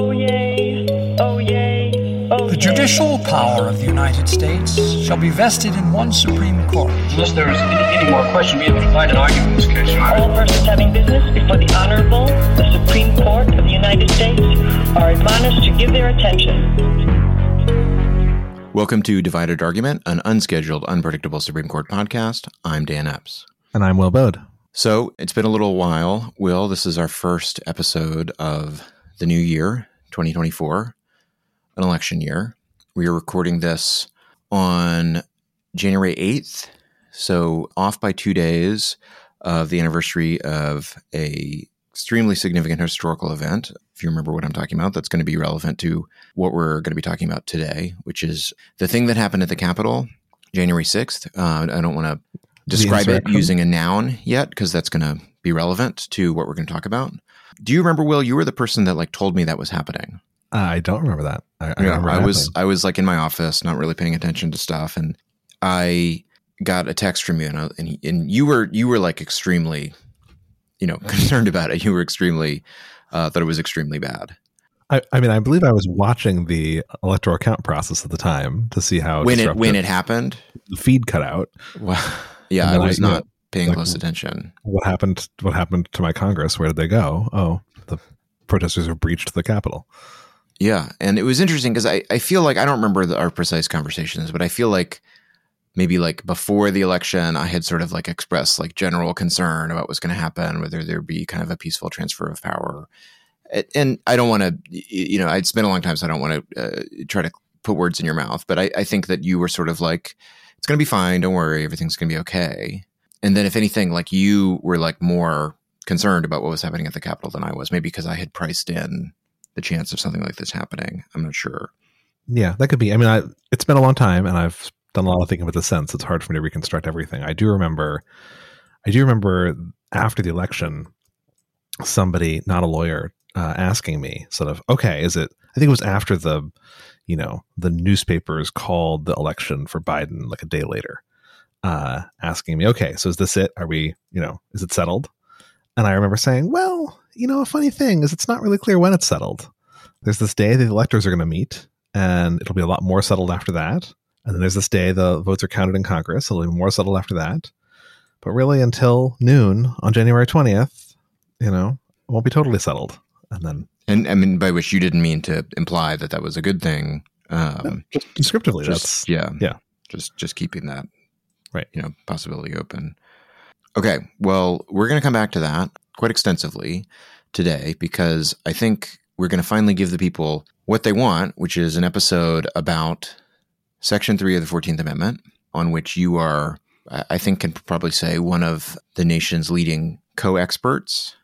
Oh yay, oh yay, oh The judicial power of the United States shall be vested in one Supreme Court. Unless there's any, any more question, we have to find an argument in this case. All persons having business before the Honorable, the Supreme Court of the United States, are admonished to give their attention. Welcome to Divided Argument, an unscheduled, unpredictable Supreme Court podcast. I'm Dan Epps. And I'm Will Baude. So it's been a little while. Will, this is our first episode of the new year, 2024, an election year. We are recording this on January 8th, so off by two days of the anniversary of a extremely significant historical event. If you remember what I'm talking about, that's going to be relevant to what we're going to be talking about today, which is the thing that happened at the Capitol, January 6th. Uh, I don't want to describe it using a noun yet because that's going to be relevant to what we're going to talk about. Do you remember, Will? You were the person that like told me that was happening. Uh, I don't remember that. I, I Yeah, remember I was. I was like in my office, not really paying attention to stuff, and I got a text from you, and I, and, and you were you were like extremely, you know, concerned about it. You were extremely uh, thought it was extremely bad. I, I mean, I believe I was watching the electoral count process at the time to see how when it when it happened, the feed cut out. well, yeah, I I- was know, not paying like- close attention. What happened? What happened to my Congress? Where did they go? Oh, the protesters have breached the Capitol. Yeah, and it was interesting because I, I feel like I don't remember the, our precise conversations, but I feel like maybe like before the election, I had sort of like expressed like general concern about what's going to happen, whether there be kind of a peaceful transfer of power. And- And I don't want to, you know, it's been a long time, so I don't want to uh, try to put words in your mouth, but I, I think that you were sort of like, it's going to be fine, don't worry, everything's going to be okay. And then if anything, like you were like more concerned about what was happening at the Capitol than I was, maybe because I had priced in the chance of something like this happening. I'm not sure. Yeah, that could be. I mean, I, it's been a long time, and I've done a lot of thinking about the sense. It's hard for me to reconstruct everything. I do remember. I do remember after the election, somebody, not a lawyer, uh, asking me, sort of, okay, is it? I think it was after the, you know, the newspapers called the election for Biden like a day later, uh, asking me, okay, so is this it? Are we, you know, is it settled? And I remember saying, well, you know, a funny thing is it's not really clear when it's settled. There's this day the electors are going to meet, and it'll be a lot more settled after that. And then there's this day the votes are counted in Congress. It'll be more settled after that. But really, until noon on January 20th, you know, it won't be totally settled. And then And I mean, by which you didn't mean to imply that that was a good thing. Um, just descriptively, just, that's yeah, yeah. just just keeping that Right. you know, possibility open. Okay, well, we're going to come back to that quite extensively today because I think we're going to finally give the people what they want, which is an episode about Section Three of the Fourteenth Amendment, on which you are, I think, can probably say one of the nation's leading co-experts.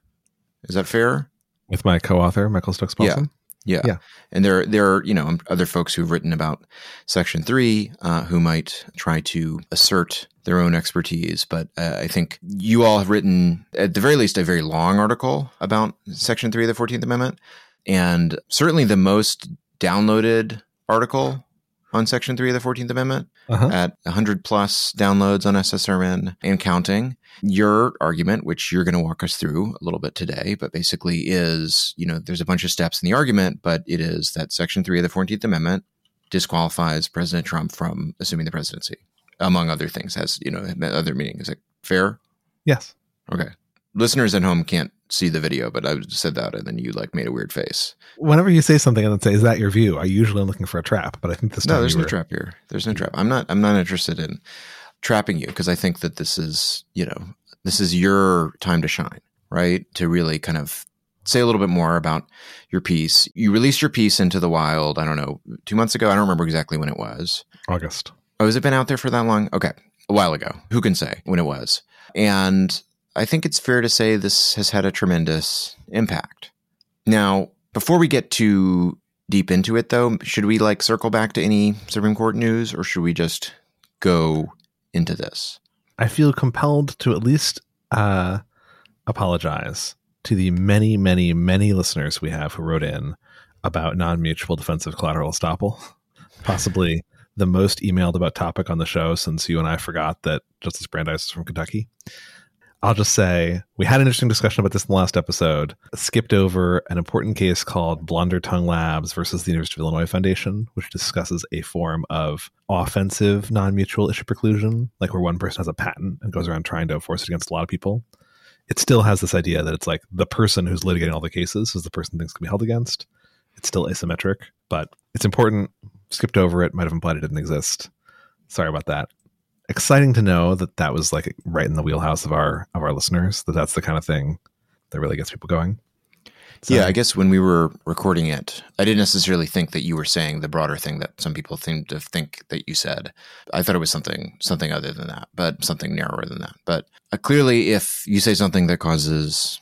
Is that fair? with my co-author Michael Stokes Paulsen. Yeah. Yeah. And there, there are, you know, other folks who've written about Section 3 uh, who might try to assert their own expertise. But uh, I think you all have written, at the very least, a very long article about Section 3 of the 14th Amendment. And certainly the most downloaded article on Section 3 of the 14th Amendment Uh-huh. at 100 plus downloads on SSRN and counting. Your argument, which you're going to walk us through a little bit today, but basically is, you know, there's a bunch of steps in the argument, but it is that Section 3 of the 14th Amendment disqualifies President Trump from assuming the presidency, among other things, has, you know, other meaning. Is it fair? Yes. Okay. Listeners at home can't see the video, but I said that and then you like made a weird face. Whenever you say something and then say, "Is that your view?" I usually am looking for a trap, but I think this time No, there's no were- trap here. There's no trap. I'm not. I'm not interested in trapping you because I think that this is, you know, this is your time to shine, right? To really kind of say a little bit more about your piece. You released your piece into the wild. I don't know, two months ago. I don't remember exactly when it was. August. Oh, has it been out there for that long? Okay, a while ago. Who can say when it was? And I think it's fair to say this has had a tremendous impact. Now, before we get too deep into it, though, should we like circle back to any Supreme Court news, or should we just go into this? I feel compelled to at least uh, apologize to the many, many, many listeners we have who wrote in about non-mutual defensive collateral estoppel. Possibly the most emailed about topic on the show since you and I forgot that Justice Brandeis is from Kentucky. I'll just say we had an interesting discussion about this in the last episode. Skipped over an important case called Blonder-Tongue Labs versus the University of Illinois Foundation, which discusses a form of offensive non mutual issue preclusion, like where one person has a patent and goes around trying to enforce it against a lot of people. It still has this idea that it's like the person who's litigating all the cases is the person things can be held against. It's still asymmetric, but it's important. Skipped over it, might have implied it didn't exist. Sorry about that exciting to know that that was like right in the wheelhouse of our of our listeners that that's the kind of thing that really gets people going. So, yeah i guess when we were recording it i didn't necessarily think that you were saying the broader thing that some people seem to think that you said. I thought it was something something other than that but something narrower than that. But uh, clearly if you say something that causes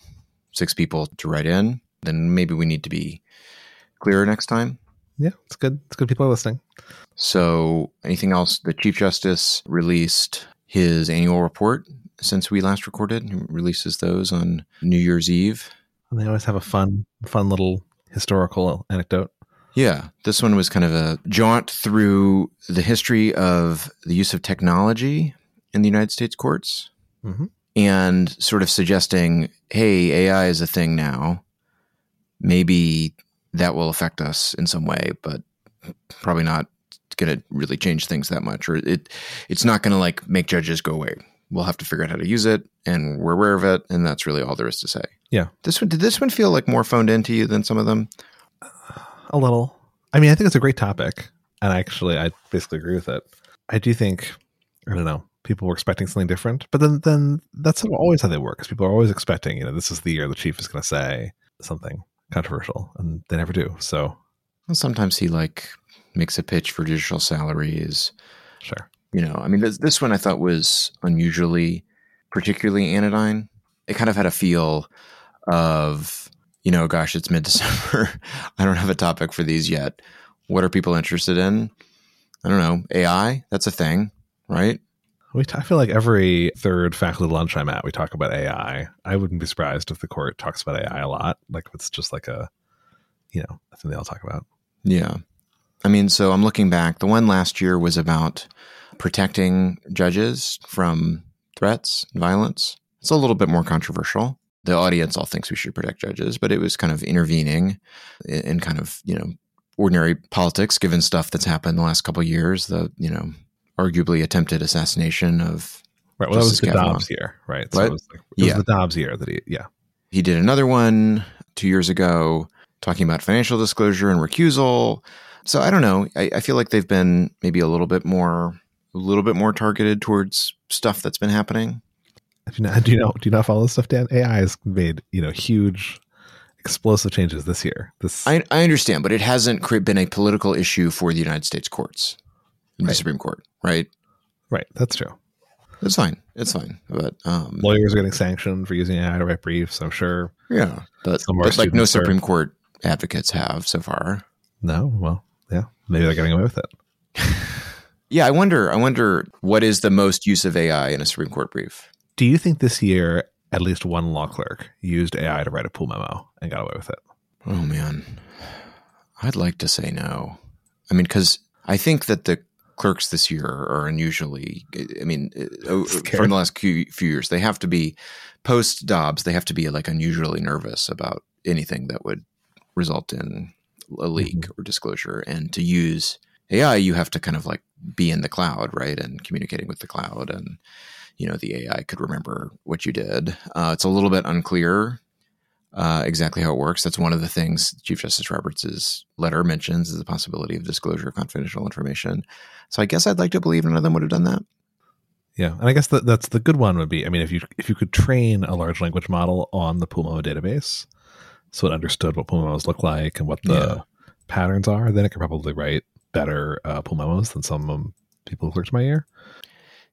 six people to write in then maybe we need to be clearer next time yeah it's good it's good people are listening so, anything else? The Chief Justice released his annual report since we last recorded. He releases those on New Year's Eve. And they always have a fun, fun little historical anecdote. Yeah, this one was kind of a jaunt through the history of the use of technology in the United States courts mm-hmm. and sort of suggesting, hey, AI is a thing now. Maybe that will affect us in some way, but probably not going to really change things that much, or it it's not going to like make judges go away. We'll have to figure out how to use it, and we're aware of it, and that's really all there is to say. Yeah. This one did this one feel like more phoned into you than some of them? A little. I mean, I think it's a great topic, and actually, I basically agree with it. I do think I don't know people were expecting something different, but then then that's always how they work. Because people are always expecting, you know, this is the year the chief is going to say something controversial, and they never do. So well, sometimes he like makes a pitch for judicial salaries. Sure. You know, I mean, this, this one I thought was unusually, particularly anodyne. It kind of had a feel of, you know, gosh, it's mid December. I don't have a topic for these yet. What are people interested in? I don't know. AI, that's a thing, right? We t- I feel like every third faculty lunch I'm at, we talk about AI. I wouldn't be surprised if the court talks about AI a lot. Like it's just like a, you know, a thing they all talk about. Yeah. I mean, so I'm looking back. The one last year was about protecting judges from threats and violence. It's a little bit more controversial. The audience all thinks we should protect judges, but it was kind of intervening in, in kind of, you know, ordinary politics given stuff that's happened the last couple years, the, you know, arguably attempted assassination of Right. Well, Justice that was the Kavanaugh. Dobbs year, right? So it was, like, it yeah. was the Dobbs year that he, yeah. He did another one two years ago talking about financial disclosure and recusal. So I don't know. I, I, feel like they've been maybe a little bit more, a little bit more targeted towards stuff that's been happening. Do you, know, do you know? Do you not follow this stuff, Dan? AI has made you know huge, explosive changes this year. This I, I understand, but it hasn't been a political issue for the United States courts, right. the Supreme Court, right? Right. That's true. It's fine. It's fine. But um, lawyers are getting sanctioned for using AI to write briefs. I'm sure. Yeah, but, but like no Supreme are, Court advocates have so far. No. Well, yeah, maybe they're getting away with it. yeah, I wonder. I wonder what is the most use of AI in a Supreme Court brief. Do you think this year at least one law clerk used AI to write a pool memo and got away with it? Oh man, I'd like to say no. I mean, because I think that the clerks this year are unusually. I mean, uh, from the last few, few years, they have to be post Dobbs. They have to be like unusually nervous about anything that would result in a leak mm-hmm. or disclosure. And to use AI, you have to kind of like be in the cloud, right? And communicating with the cloud. And, you know, the AI could remember what you did. Uh, it's a little bit unclear uh, exactly how it works. That's one of the things Chief Justice Roberts's letter mentions is the possibility of disclosure of confidential information. So I guess I'd like to believe none of them would have done that. Yeah, and I guess that that's the good one would be. I mean, if you if you could train a large language model on the Puma database, so it understood what memos look like and what the yeah. patterns are, then it could probably write better uh, memos than some um, people who clerked my ear.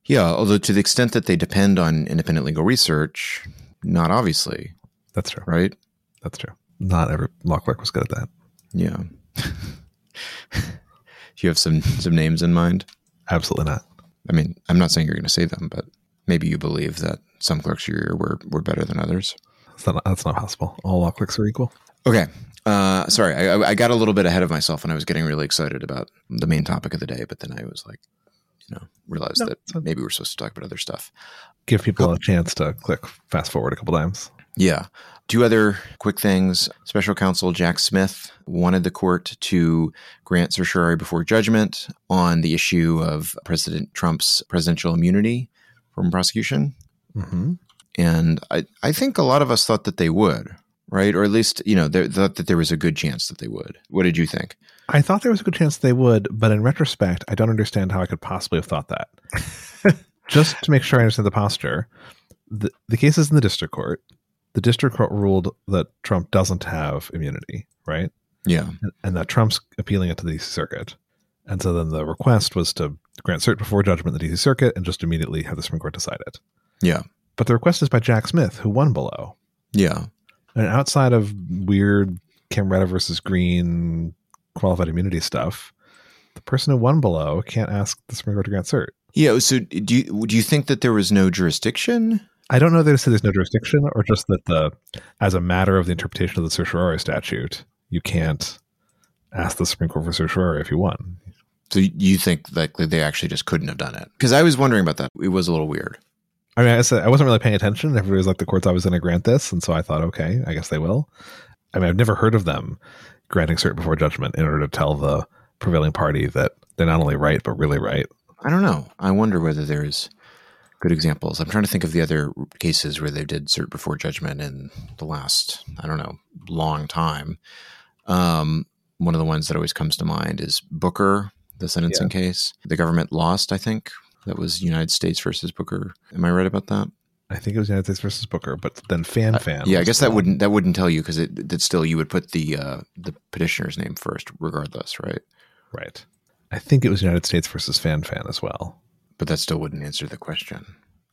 Yeah, although to the extent that they depend on independent legal research, not obviously. That's true. Right? That's true. Not every law clerk was good at that. Yeah. Do you have some some names in mind? Absolutely not. I mean, I'm not saying you're going to say them, but maybe you believe that some clerks here were were better than others. That's not, that's not possible. All law clerks are equal. Okay. Uh, sorry, I, I got a little bit ahead of myself when I was getting really excited about the main topic of the day, but then I was like, you know realized No, that maybe we're supposed to talk about other stuff. Give people a chance to click fast forward a couple times. Yeah. Two other quick things. Special counsel Jack Smith wanted the court to grant certiorari before judgment on the issue of President Trump's presidential immunity from prosecution. hmm And I, I think a lot of us thought that they would, right? Or at least, you know, they thought that there was a good chance that they would. What did you think? I thought there was a good chance they would, but in retrospect, I don't understand how I could possibly have thought that. Just to make sure I understand the posture, the, the case is in the district court. The district court ruled that Trump doesn't have immunity, right? Yeah. and, and that Trump's appealing it to the DC Circuit. And so then the request was to grant cert before judgment in the DC Circuit and just immediately have the Supreme Court decide it. Yeah. But the request is by Jack Smith, who won below. Yeah. And outside of weird Camreta versus Green qualified immunity stuff, the person who won below can't ask the Supreme Court to grant cert. Yeah. So do you, do you think that there was no jurisdiction? I don't know that say there's no jurisdiction or just that the as a matter of the interpretation of the certiorari statute, you can't ask the Supreme Court for certiorari if you won. So you think that they actually just couldn't have done it? Because I was wondering about that. It was a little weird. I mean, I, said, I wasn't really paying attention. Everybody was like, the court's always going to grant this. And so I thought, okay, I guess they will. I mean, I've never heard of them granting cert before judgment in order to tell the prevailing party that they're not only right, but really right. I don't know. I wonder whether there's good examples. I'm trying to think of the other cases where they did cert before judgment in the last, I don't know, long time. Um, one of the ones that always comes to mind is Booker, the sentencing case. The government lost, I think. That was United States versus Booker. Am I right about that? I think it was United States versus Booker, but then Fanfan. Uh, yeah, I guess that wouldn't that wouldn't tell you because it that still you would put the uh, the petitioner's name first, regardless, right? Right. I think it was United States versus Fanfan as well. But that still wouldn't answer the question.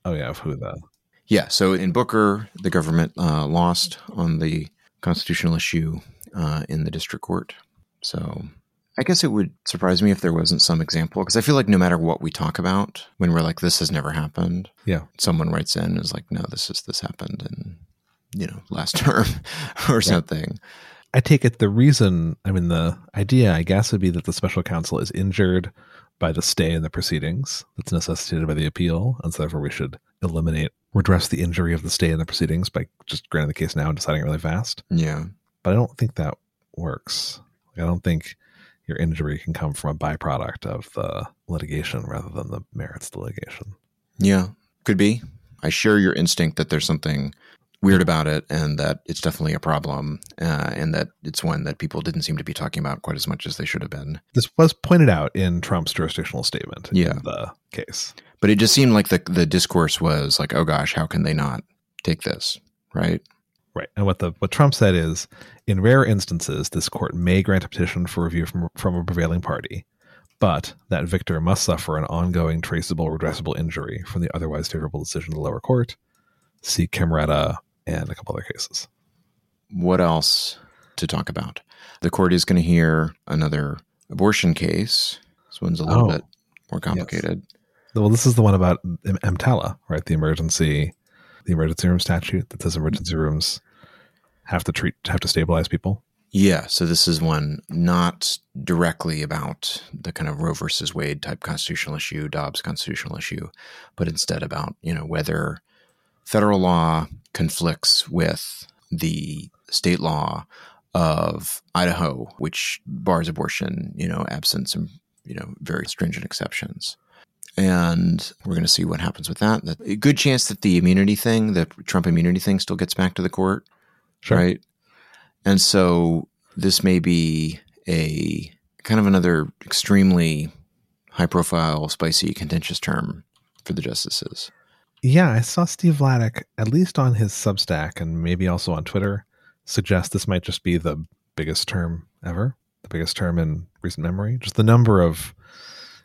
Oh, yeah, of who the. Yeah. So in Booker, the government uh, lost on the constitutional issue uh, in the district court. So I guess it would surprise me if there wasn't some example because I feel like no matter what we talk about, when we're like, this has never happened, Yeah. someone writes in and is like, no, this is this happened in you know last term or something. I take it the reason, I mean, the idea, I guess, would be that the special counsel is injured by the stay in the proceedings that's necessitated by the appeal. And so, therefore, we should eliminate, redress the injury of the stay in the proceedings by just granting the case now and deciding it really fast. Yeah. But I don't think that works. I don't think your injury can come from a byproduct of the litigation rather than the merits of the litigation. Yeah, could be. I share your instinct that there's something weird about it and that it's definitely a problem uh, and that it's one that people didn't seem to be talking about quite as much as they should have been. This was pointed out in Trump's jurisdictional statement Yeah. in the case. But it just seemed like the the discourse was like, oh gosh, how can they not take this? Right? Right. And what the what Trump said is in rare instances this court may grant a petition for review from from a prevailing party, but that victor must suffer an ongoing traceable redressable injury from the otherwise favorable decision of the lower court. See Camreta and a couple other cases. What else to talk about? The court is going to hear another abortion case. This one's a little Oh. bit more complicated. Well, this is the one about M- EMTALA, right? The emergency the emergency room statute that says emergency rooms have to treat have to stabilize people. Yeah, so this is one not directly about the kind of Roe versus Wade type constitutional issue, Dobbs constitutional issue, but instead about, you know, whether federal law conflicts with the state law of Idaho, which bars abortion, you know, absent some, you know, very stringent exceptions. And we're going to see what happens with that. That- A good chance that the immunity thing, the Trump immunity thing, still gets back to the court right? And so this may be a kind of another extremely high profile, spicy, contentious term for the justices. Yeah, I saw Steve Vladeck, at least on his Substack and maybe also on Twitter, suggest this might just be the biggest term ever, the biggest term in recent memory. Just the number of,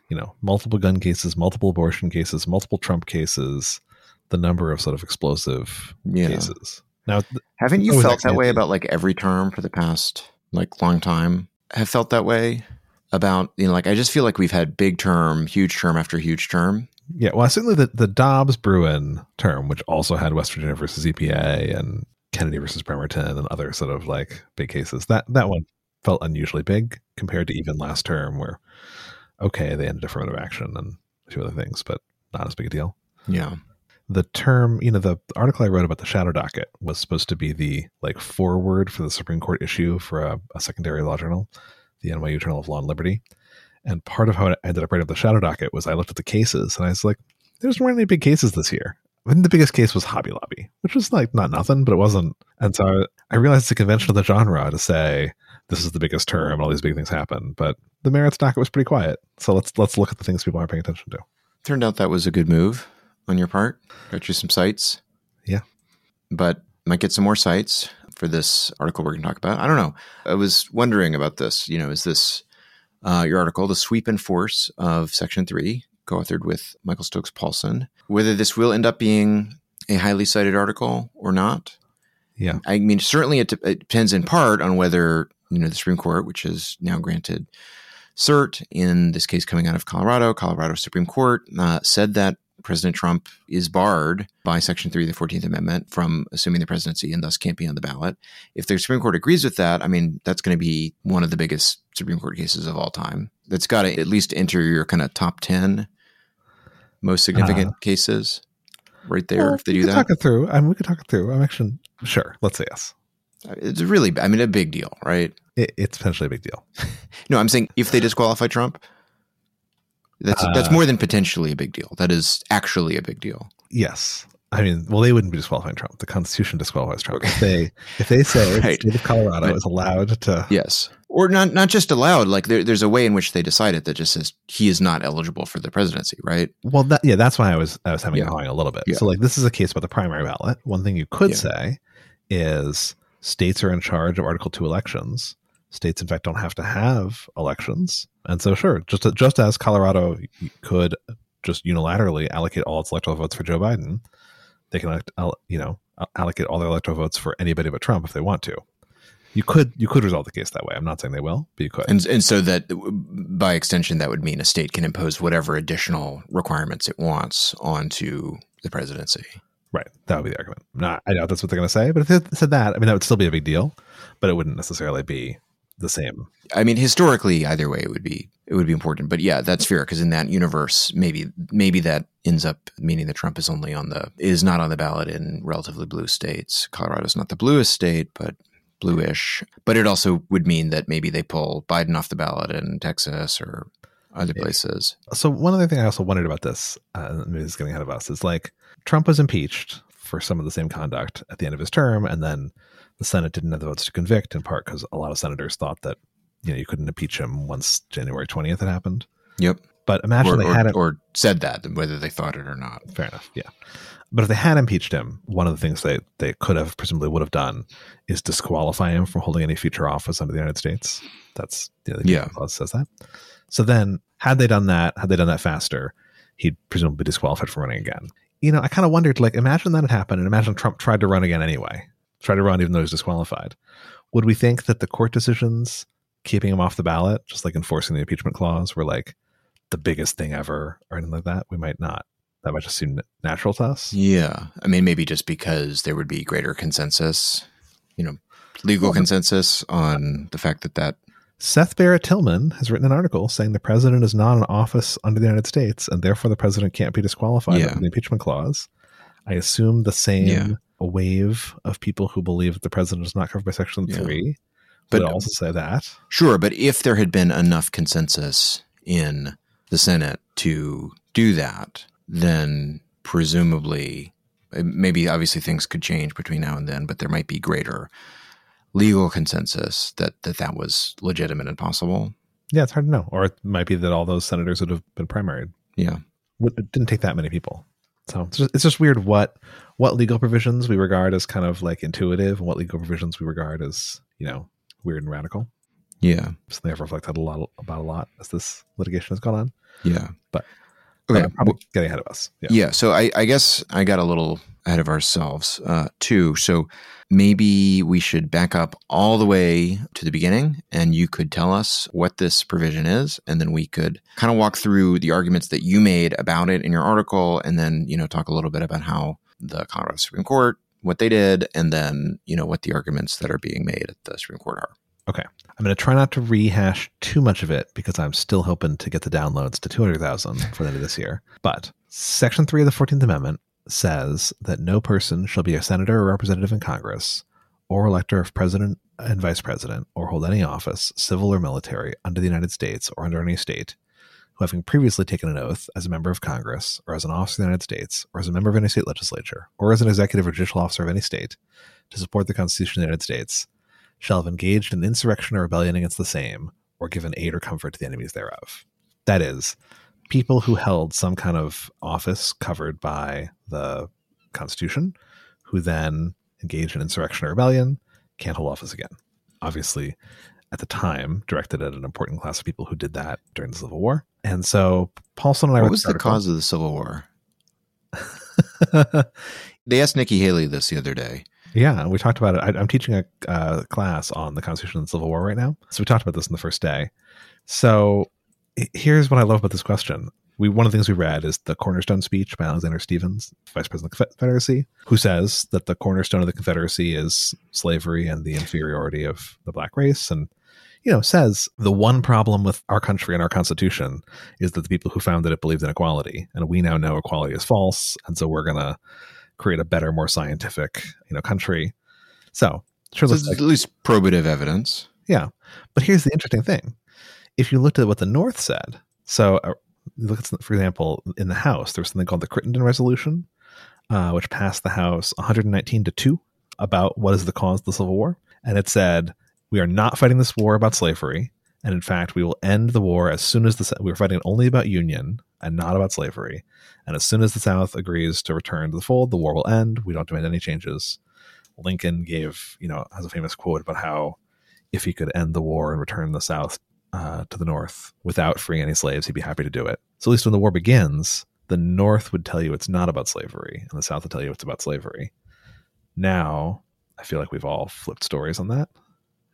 you know, multiple gun cases, multiple abortion cases, multiple Trump cases, the number of sort of explosive Yeah. cases. Now, Haven't you oh, felt that way about like every term for the past like long time? Have felt that way about, you know, like I just feel like we've had big term, huge term after huge term. Yeah, well, certainly the, the Dobbs Bruen term, which also had West Virginia versus EPA and Kennedy versus Bremerton and other sort of like big cases, that, that one felt unusually big compared to even last term where, okay, they ended affirmative action and a few other things, but not as big a deal. Yeah. The term, you know, the article I wrote about the shadow docket was supposed to be the like foreword for the Supreme Court issue for a, a secondary law journal, the NYU Journal of Law and Liberty. And part of how I ended up writing up the shadow docket was I looked at the cases and I was like, there's weren't any big cases this year. I think the biggest case was Hobby Lobby, which was like not nothing, but it wasn't. And so I, I realized it's a convention of the genre to say this is the biggest term and all these big things happen. But the merits docket was pretty quiet. So let's let's look at the things people aren't paying attention to. Turned out that was a good move on your part. Got you some cites. Yeah. But might get some more cites for this article we're going to talk about. I don't know. I was wondering about this. You know, is this uh, your article, The Sweep and Force of Section 3, co authored with Michael Stokes Paulsen, whether this will end up being a highly cited article or not? Yeah. I mean, certainly it, it depends in part on whether, you know, the Supreme Court, which has now granted cert in this case coming out of Colorado, Colorado Supreme Court, uh, said that President Trump is barred by Section 3 of the 14th Amendment from assuming the presidency and thus can't be on the ballot. If the Supreme Court agrees with that, I mean, that's going to be one of the biggest Supreme Court cases of all time. That's got to at least enter your kind of top 10 most significant uh, cases right there well, if they do that. talk it through. I mean, we could talk it through. I'm actually sure. Let's say yes. It's really, I mean, a big deal, right? It, it's potentially a big deal. no, I'm saying if they disqualify Trump, that's uh, that's more than potentially a big deal. That is actually a big deal. Yes. I mean, well, they wouldn't be disqualifying Trump. The Constitution disqualifies Trump. If they if they say right. the state of Colorado right. is allowed to, yes, or not not just allowed. Like there, there's a way in which they decide it that just says he is not eligible for the presidency, right? Well, that, yeah, that's why I was I was having yeah. a little bit. Yeah. So like this is a case about the primary ballot. One thing you could yeah. say is states are in charge of Article Two elections. States, in fact, don't have to have elections, and so sure, just just as Colorado could just unilaterally allocate all its electoral votes for Joe Biden, they can uh, you know allocate all their electoral votes for anybody but Trump if they want to. You could you could resolve the case that way. I'm not saying they will, but you could. And and so that by extension, that would mean a state can impose whatever additional requirements it wants onto the presidency. Right. That would be the argument. Not, I doubt that's what they're going to say, but if they said that, I mean, that would still be a big deal, but it wouldn't necessarily be the same. I mean, historically, either way, it would be it would be important. But yeah, that's fair because in that universe, maybe maybe that ends up meaning that Trump is only on the is not on the ballot in relatively blue states. Colorado's not the bluest state, but bluish. But it also would mean that maybe they pull Biden off the ballot in Texas or other places. So one other thing I also wondered about this, uh, maybe this is getting ahead of us, is like Trump was impeached for some of the same conduct at the end of his term, and then the Senate didn't have the votes to convict, in part because a lot of senators thought that you know you couldn't impeach him once January twentieth had happened. Yep. But imagine or, they or, had or said that, whether they thought it or not. Fair enough. Yeah. But if they had impeached him, one of the things they, they could have presumably would have done is disqualify him from holding any future office under the United States. That's you know, the yeah. clause says that. So then, had they done that, had they done that faster, he'd presumably be disqualified from running again. You know, I kind of wondered, like, imagine that had happened, and imagine Trump tried to run again anyway, tried to run even though he's disqualified. Would we think that the court decisions keeping him off the ballot, just like enforcing the impeachment clause, were like the biggest thing ever, or anything like that? We might not that might just seem natural to us. Yeah. I mean, maybe just because there would be greater consensus, you know, legal well, consensus on the fact that that. Seth Barrett Tillman has written an article saying the president is not in office under the United States and therefore the president can't be disqualified yeah. under the impeachment clause. I assume the same yeah. Wave of people who believe that the president is not covered by Section yeah. 3 but also say that. Sure. But if there had been enough consensus in the Senate to do that, then presumably, maybe obviously things could change between now and then, but there might be greater legal consensus that that, that was legitimate and possible. Yeah, it's hard to know. Or it might be that all those senators would have been primaried. Yeah. It didn't take that many people. So it's just, it's just weird what what legal provisions we regard as kind of like intuitive and what legal provisions we regard as, you know, weird and radical. Yeah. something I've reflected a lot about a lot as this litigation has gone on. Yeah. But Okay, probably getting ahead of us. Yeah. yeah so I, I, guess I got a little ahead of ourselves uh, too. So maybe we should back up all the way to the beginning, and you could tell us what this provision is, and then we could kind of walk through the arguments that you made about it in your article, and then you know talk a little bit about how the Colorado Supreme Court what they did, and then you know what the arguments that are being made at the Supreme Court are. Okay. I'm going to try not to rehash too much of it because I'm still hoping to get the downloads to 200,000 for the end of this year. But Section 3 of the 14th Amendment says that no person shall be a senator or representative in Congress or elector of president and vice president or hold any office, civil or military, under the United States or under any state, who having previously taken an oath as a member of Congress or as an officer of the United States or as a member of any state legislature or as an executive or judicial officer of any state to support the Constitution of the United States shall have engaged in insurrection or rebellion against the same or given aid or comfort to the enemies thereof. That is, people who held some kind of office covered by the Constitution, who then engaged in insurrection or rebellion, can't hold office again. Obviously, at the time, directed at an important class of people who did that during the Civil War. And so Paulsen and I What was the article- cause of the Civil War? They asked Nikki Haley this the other day. Yeah, we talked about it. I, I'm teaching a uh, class on the Constitution and the Civil War right now, so we talked about this in the first day. So here's what I love about this question. We one of the things we read is the cornerstone speech by Alexander Stephens, Vice President of the Confederacy, who says that the cornerstone of the Confederacy is slavery and the inferiority of the black race, and you know says the one problem with our country and our Constitution is that the people who founded it believed in equality, and we now know equality is false, and so we're gonna create a better, more scientific, you know, country. So sure So like at least probative evidence. yeah. But here's the interesting thing: if you looked at what the North said, so uh, look at, for example, in the House, there was something called the Crittenden Resolution, uh, which passed the House 119 to two about what is the cause of the Civil War, and it said we are not fighting this war about slavery, and in fact, we will end the war as soon as the we're fighting only about union and not about slavery. And as soon as the South agrees to return to the fold, the war will end. We don't demand any changes. Lincoln gave, you know, has a famous quote about how if he could end the war and return the South uh, to the North without freeing any slaves, he'd be happy to do it. So at least when the war begins, the North would tell you it's not about slavery, and the South would tell you it's about slavery. Now, I feel like we've all flipped stories on that,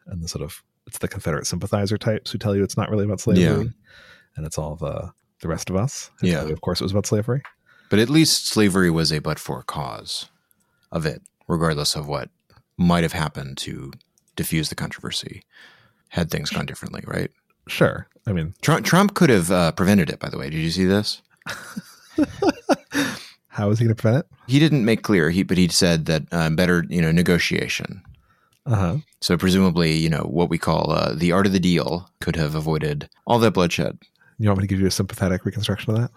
and the sort of it's the Confederate sympathizer types who tell you it's not really about slavery, Yeah. and it's all the the rest of us. Yeah. of course, it was about slavery. But at least slavery was a but for cause of it, regardless of what might have happened to diffuse the controversy had things gone differently, right? Sure, I mean, Trump, Trump could have uh, prevented it, by the way. Did you see this? how is he going to prevent it? He didn't make clear, he, but he said that uh, better, you know, negotiation. Uh huh. So presumably, you know, what we call uh, the art of the deal could have avoided all that bloodshed. You want me to give you a sympathetic reconstruction of that?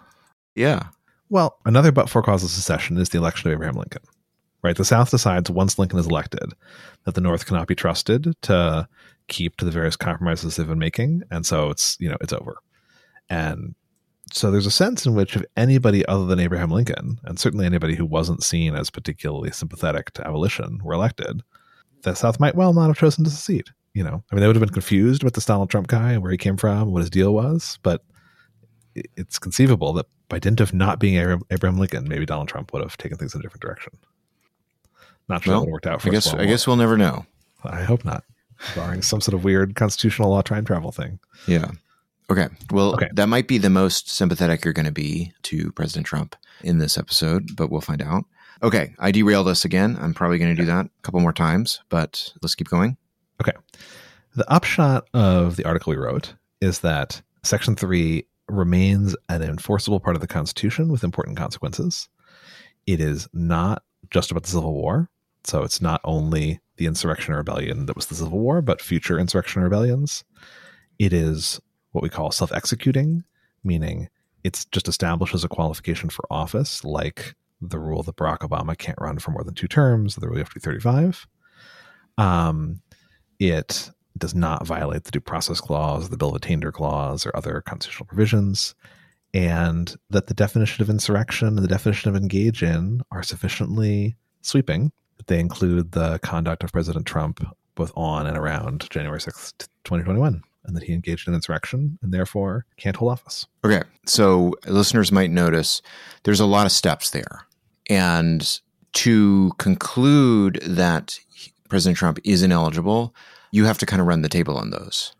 Yeah. Well, another but for cause of secession is the election of Abraham Lincoln. Right? The South decides once Lincoln is elected that the North cannot be trusted to keep to the various compromises they've been making. And so it's, you know, it's over. And so there's a sense in which if anybody other than Abraham Lincoln, and certainly anybody who wasn't seen as particularly sympathetic to abolition, were elected, the South might well not have chosen to secede. You know, I mean, they would have been confused with this Donald Trump guy and where he came from, what his deal was, but it's conceivable that by dint of not being Abraham, Abraham Lincoln, maybe Donald Trump would have taken things in a different direction. Not sure Well, that it worked out for I guess I guess we'll never know. I hope not, barring some sort of weird constitutional law time travel thing. Yeah. Okay. Well, Okay. that might be the most sympathetic you're going to be to President Trump in this episode, but we'll find out. Okay. I derailed us again. I'm probably going to do that a couple more times, but let's keep going. Okay. The upshot of the article we wrote is that Section 3 remains an enforceable part of the Constitution with important consequences. It is not just about the Civil War. So it's not only the insurrection or rebellion that was the Civil War, but future insurrection or rebellions. It is what we call self executing, meaning it just establishes a qualification for office, like the rule that Barack Obama can't run for more than two terms, the rule you have to be 35. Um, it does not violate the due process clause, the bill of attainder clause, or other constitutional provisions, and that the definition of insurrection and the definition of engage in are sufficiently sweeping that they include the conduct of President Trump both on and around January 6th, 2021, and that he engaged in insurrection and therefore can't hold office. Okay. So listeners might notice there's a lot of steps there. And to conclude that President Trump is ineligible, you have to kind of run the table on those,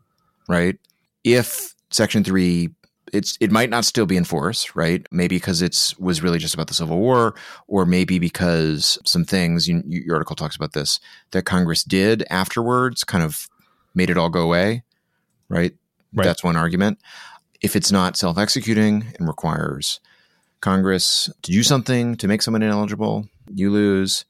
right? If Section 3 it's it might not still be in force, right? Maybe because it's was really just about the Civil War, or maybe because some things you, your article talks about this that Congress did afterwards kind of made it all go away, right? Right. That's one argument. If it's not self executing and requires Congress to do something to make someone ineligible, you lose.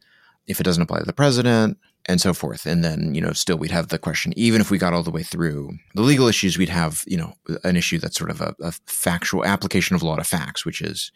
If it doesn't apply to the president, and so forth. And then, you know, still we'd have the question, even if we got all the way through the legal issues, we'd have, you know, an issue that's sort of a, a factual application of law to facts, which is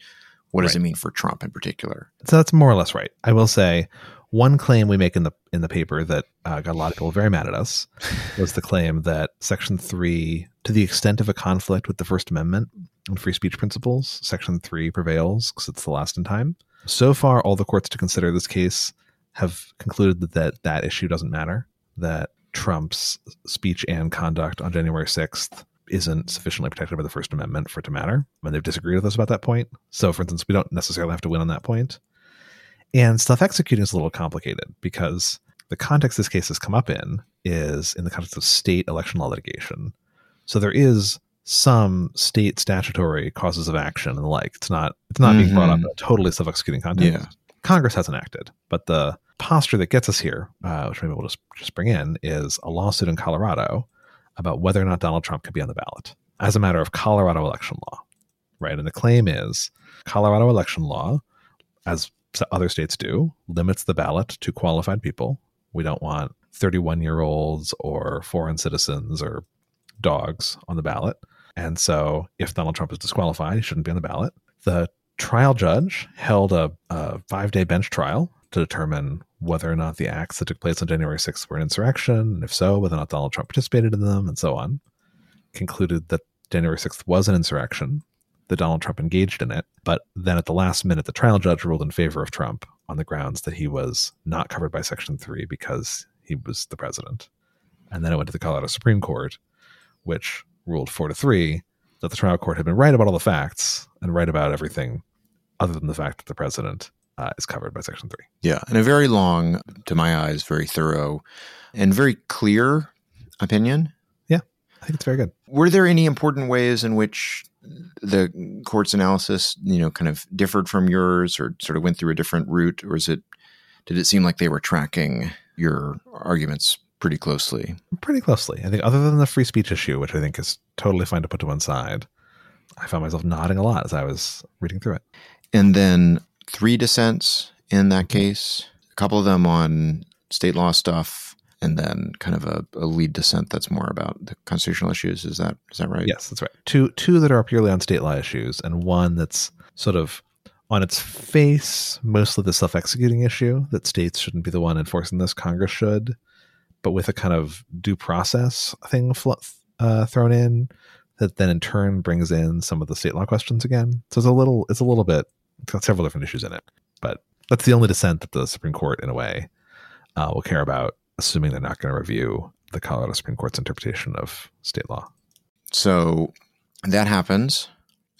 what does Right. it mean for Trump in particular? So that's more or less right. I will say one claim we make in the in the paper that uh, got a lot of people very mad at us was the claim that Section Three, to the extent of a conflict with the First Amendment and free speech principles, Section Three prevails because it's the last in time. So far, all the courts to consider this case have concluded that that, that issue doesn't matter. That Trump's speech and conduct on January sixth isn't sufficiently protected by the First Amendment for it to matter. And they've disagreed with us about that point. So, for instance, we don't necessarily have to win on that point. And self executing is a little complicated because the context this case has come up in is in the context of state election law litigation. So there is some state statutory causes of action and the like. It's not it's not being brought up mm-hmm. in a totally self executing context. Yeah. Congress hasn't acted, but the posture that gets us here, uh, which maybe we'll just just bring in, is a lawsuit in Colorado about whether or not Donald Trump could be on the ballot as a matter of Colorado election law, right? And the claim is Colorado election law, as other states do, limits the ballot to qualified people. We don't want 31 year olds or foreign citizens or dogs on the ballot. And so if Donald Trump is disqualified, he shouldn't be on the ballot. The trial judge held a, a five day bench trial to determine whether or not the acts that took place on January 6th were an insurrection, and if so, whether or not Donald Trump participated in them, and so on. Concluded that January 6th was an insurrection, that Donald Trump engaged in it. But then at the last minute, the trial judge ruled in favor of Trump on the grounds that he was not covered by Section 3 because he was the president. And then it went to the Colorado Supreme Court, which ruled 4 to 3 that the trial court had been right about all the facts and right about everything other than the fact that the president uh, is covered by Section 3. Yeah. And a very long, to my eyes, very thorough and very clear opinion. Yeah. I think it's very good. Were there any important ways in which the court's analysis, you know, kind of differed from yours or sort of went through a different route? Or is it, did it seem like they were tracking your arguments pretty closely? Pretty closely. I think, other than the free speech issue, which I think is totally fine to put to one side, I found myself nodding a lot as I was reading through it. And then three dissents in that mm-hmm. case, a couple of them on state law stuff, and then kind of a, a lead dissent that's more about the constitutional issues. Is that is that right? Yes, that's right. Two two that are purely on state law issues, and one that's sort of on its face, mostly the self executing issue that states shouldn't be the one enforcing this, Congress should, but with a kind of due process thing fl- uh, thrown in that then in turn brings in some of the state law questions again. So it's a little it's a little bit it's got several different issues in it, but that's the only dissent that the Supreme Court, in a way, uh, will care about, assuming they're not going to review the Colorado Supreme Court's interpretation of state law. So that happens,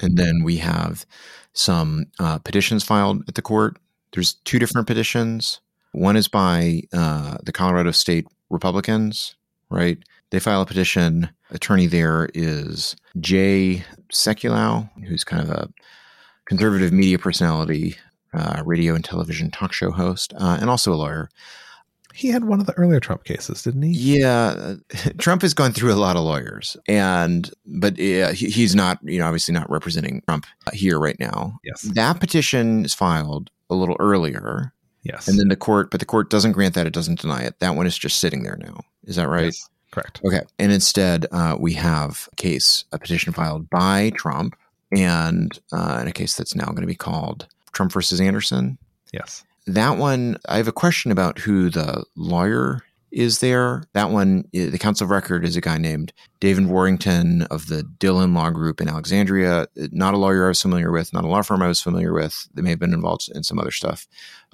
and then we have some uh, petitions filed at the court. There's two different petitions. One is by uh, the Colorado State Republicans, right? They file a petition. Attorney there is Jay Sekulow, who's kind of a conservative media personality, uh, radio and television talk show host, uh, and also a lawyer. He had one of the earlier Trump cases, didn't he? Yeah, uh, Trump has gone through a lot of lawyers, and but yeah, he, he's not, you know, obviously not representing Trump here right now. Yes. That petition is filed a little earlier, Yes. and then the court, but the court doesn't grant that; it doesn't deny it. That one is just sitting there now. Is that right? Yes, correct. Okay. And instead, uh, we have a case, a petition filed by Trump, and uh, in a case that's now going to be called Trump versus Anderson. Yes. That one, I have a question about who the lawyer is there. That one, the counsel of record is a guy named David Warrington of the Dhillon Law Group in Alexandria. Not a lawyer I was familiar with, not a law firm I was familiar with. They may have been involved in some other stuff,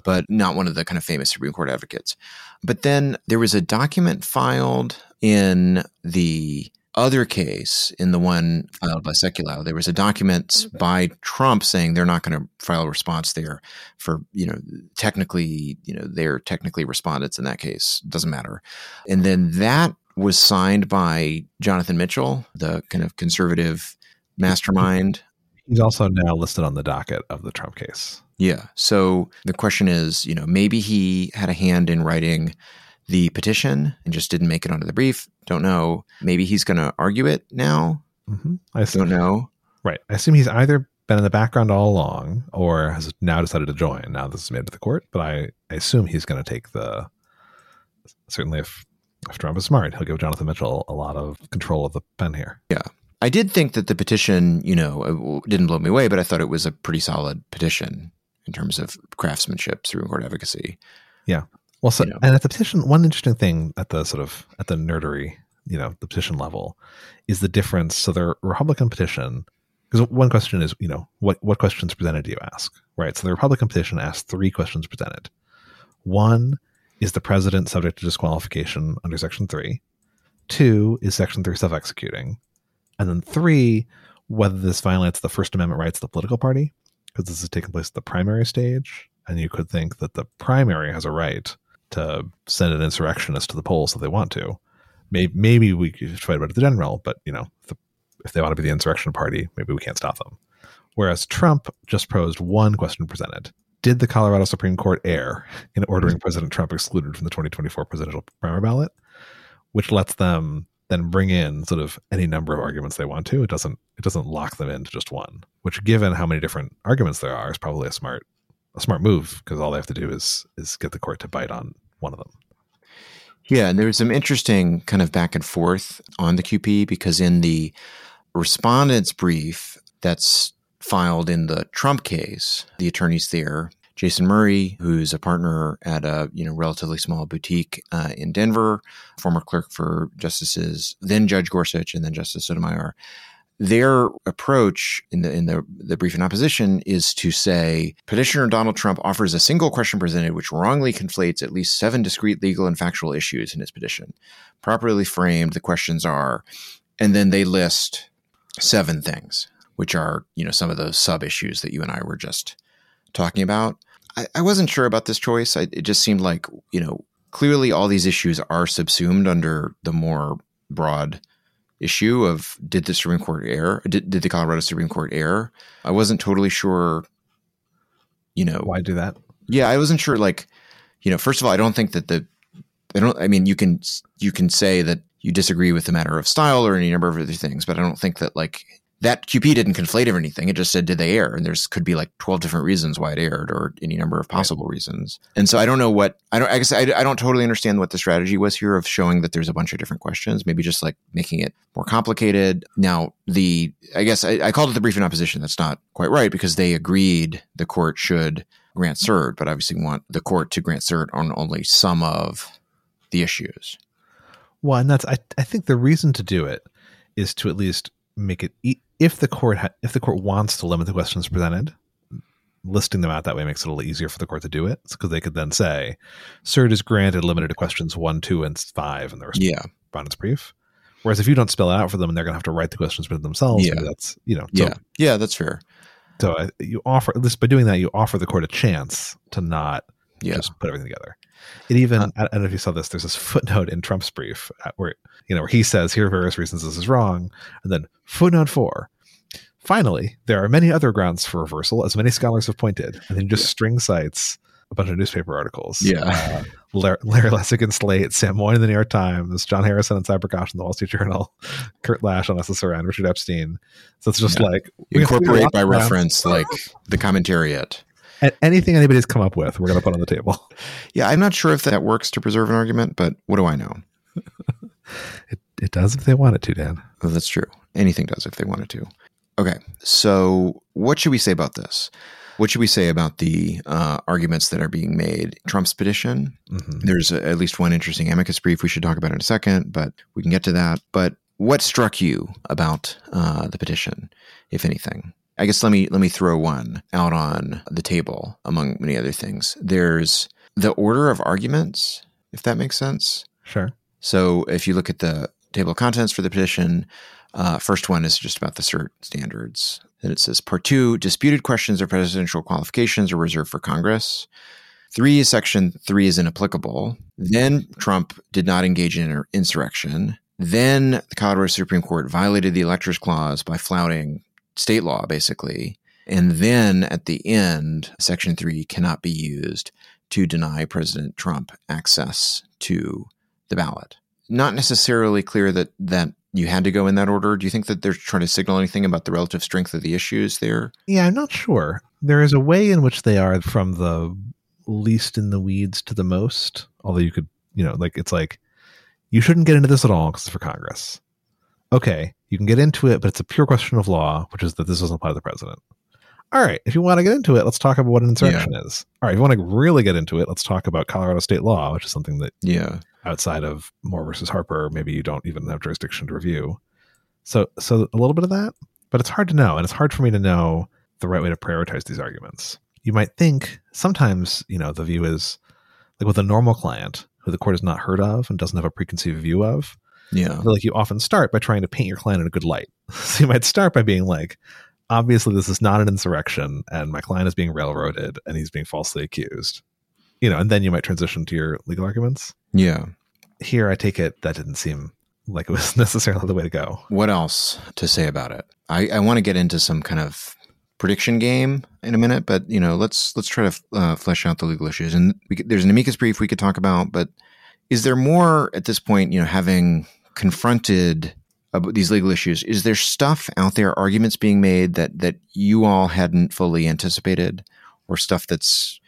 but not one of the kind of famous Supreme Court advocates. But then there was a document filed in the other case, in the one filed by Sekulow, there was a document mm-hmm. by Trump saying they're not going to file a response there for, you know, technically, you know, they're technically respondents in that case. Doesn't matter. And then that was signed by Jonathan Mitchell, the kind of conservative mastermind He's also now listed on the docket of the Trump case. yeah. So the question is, you know, maybe he had a hand in writing the petition and just didn't make it onto the brief. Don't know. Maybe he's going to argue it now. Mm-hmm. I Don't know. right. I assume he's either been in the background all along or has now decided to join. Now this is made to the court, but I, I assume he's going to take the. Certainly, if if Trump is smart, he'll give Jonathan Mitchell a lot of control of the pen here. I did think that the petition, you know, uh, didn't blow me away, but I thought it was a pretty solid petition in terms of craftsmanship, Supreme Court advocacy. Yeah. Well, so You know. and at the petition, one interesting thing at the sort of at the nerdery, you know, the petition level, is the difference. So the Republican petition, because one question is, you know, what what questions presented do you ask, right? So the Republican petition asks three questions presented. One is the president subject to disqualification under Section three. Two is Section three self executing, and then three whether this violates the First Amendment rights of the political party, because this is taking place at the primary stage, and you could think that the primary has a right to send an insurrectionist to the polls if they want to. Maybe, maybe we could fight about it the general, but you know, if, the, if they want to be the insurrection party, maybe we can't stop them. Whereas Trump just posed one question presented: Did the Colorado Supreme Court err in ordering mm-hmm. President Trump excluded from the 2024 presidential primary ballot? Which lets them then bring in sort of any number of arguments they want to. It doesn't it doesn't lock them into just one. Which, given how many different arguments there are, is probably a smart a smart move because all they have to do is is get the court to bite on one of them. Yeah, and there was some interesting kind of back and forth on the QP because in the respondent's brief that's filed in the Trump case, the attorneys there, Jason Murray, who's a partner at a you know relatively small boutique uh, in Denver, former clerk for Justices, then Judge Gorsuch, and then Justice Sotomayor. Their approach in the in the, the brief in opposition is to say petitioner Donald Trump offers a single question presented which wrongly conflates at least seven discrete legal and factual issues in his petition. Properly framed, the questions are, and then they list seven things, which are you know some of those sub issues that you and I were just talking about. I, I wasn't sure about this choice. I, it just seemed like you know clearly all these issues are subsumed under the more broad issue of did the Supreme Court err? Did, did the Colorado Supreme Court err? I wasn't totally sure. You know, Why do that? yeah, I wasn't sure. Like, you know, first of all, I don't think that the, I don't. I mean, you can you can say that you disagree with the matter of style or any number of other things, but I don't think that like that QP didn't conflate or anything. It just said did they err, and there's could be like twelve different reasons why it erred, or any number of possible reasons. And so I don't know what I don't. I guess I, I don't totally understand what the strategy was here of showing that there's a bunch of different questions. Maybe just like making it more complicated. Now the I guess I, I called it the brief in opposition. That's not quite right because they agreed the court should grant cert, but obviously want the court to grant cert on only some of the issues. Well, and that's I, I think the reason to do it is to at least make it e- if the court ha- if the court wants to limit the questions presented, listing them out that way makes it a little easier for the court to do it because they could then say, "Cert is granted limited to questions one, two, and five in the response. Yeah. respondent's brief." Whereas if you don't spell it out for them, and they're going to have to write the questions for themselves, Yeah. that's you know so, Yeah. Yeah, that's fair. So I, you offer at least by doing that, you offer the court a chance to not Yeah. just put everything together. It even Uh, I, I don't know if you saw this. There's this footnote in Trump's brief uh, where you know where he says here are various reasons this is wrong, and then footnote four. Finally, there are many other grounds for reversal, as many scholars have pointed, and then just string cites a bunch of newspaper articles. Yeah. Uh, Larry, Larry Lessig in Slate, Sam Moyn in the New York Times, John Harrison and Cybergosh in the Wall Street Journal, Kurt Lash on SSRN, Richard Epstein. So it's just Yeah. like we have to figure Incorporate by reference like the commentariat. A- anything anybody's come up with, we're going to put on the table. Yeah, I'm not sure if that works to preserve an argument, but what do I know? It, it does if they want it to, Dan. That's true. Anything does if they wanted to. Okay, so what should we say about this? What should we say about the uh, arguments that are being made? Trump's petition. hmm There's a, at least one interesting amicus brief we should talk about in a second, but we can get to that. But what struck you about uh, the petition, if anything? I guess let me let me throw one out on the table among many other things. There's the order of arguments, if that makes sense. Sure. So if you look at the table of contents for the petition, uh, first one is just about the cert standards. Then it says part two, disputed questions of presidential qualifications are reserved for Congress. Three section three is inapplicable. Then Trump did not engage in insurrection. Then the Colorado Supreme Court violated the electors clause by flouting state law, basically. And then at the end, section three cannot be used to deny President Trump access to the ballot. Not necessarily clear that that you had to go in that order. Do you think that they're trying to signal anything about the relative strength of the issues there? Yeah, I'm not sure. There is a way in which they are from the least in the weeds to the most. Although you could, you know, like it's like you shouldn't get into this at all because it's for Congress. Okay, you can get into it, but it's a pure question of law, which is that this doesn't apply to the president. All right, if you want to get into it, let's talk about what an insurrection yeah. is. All right, if you want to really get into it, let's talk about Colorado state law, which is something that yeah, outside of Moore versus Harper, maybe you don't even have jurisdiction to review. So, so a little bit of that, but it's hard to know, and it's hard for me to know the right way to prioritize these arguments. You might think sometimes, you know, the view is like with a normal client who the court has not heard of and doesn't have a preconceived view of. Yeah, like you often start by trying to paint your client in a good light. so you might start by being like, obviously this is not an insurrection and my client is being railroaded and he's being falsely accused. You know and then you might transition to your legal arguments. Yeah. Here i take it that didn't seem like it was necessarily the way to go. What else to say about it? I, I want to get into some kind of prediction game in a minute but you know let's let's try to uh, flesh out the legal issues. And could, there's an amicus brief we could talk about but is there more at this point you know having confronted about these legal issues. Is there stuff out there, arguments being made that that you all hadn't fully anticipated, or stuff that's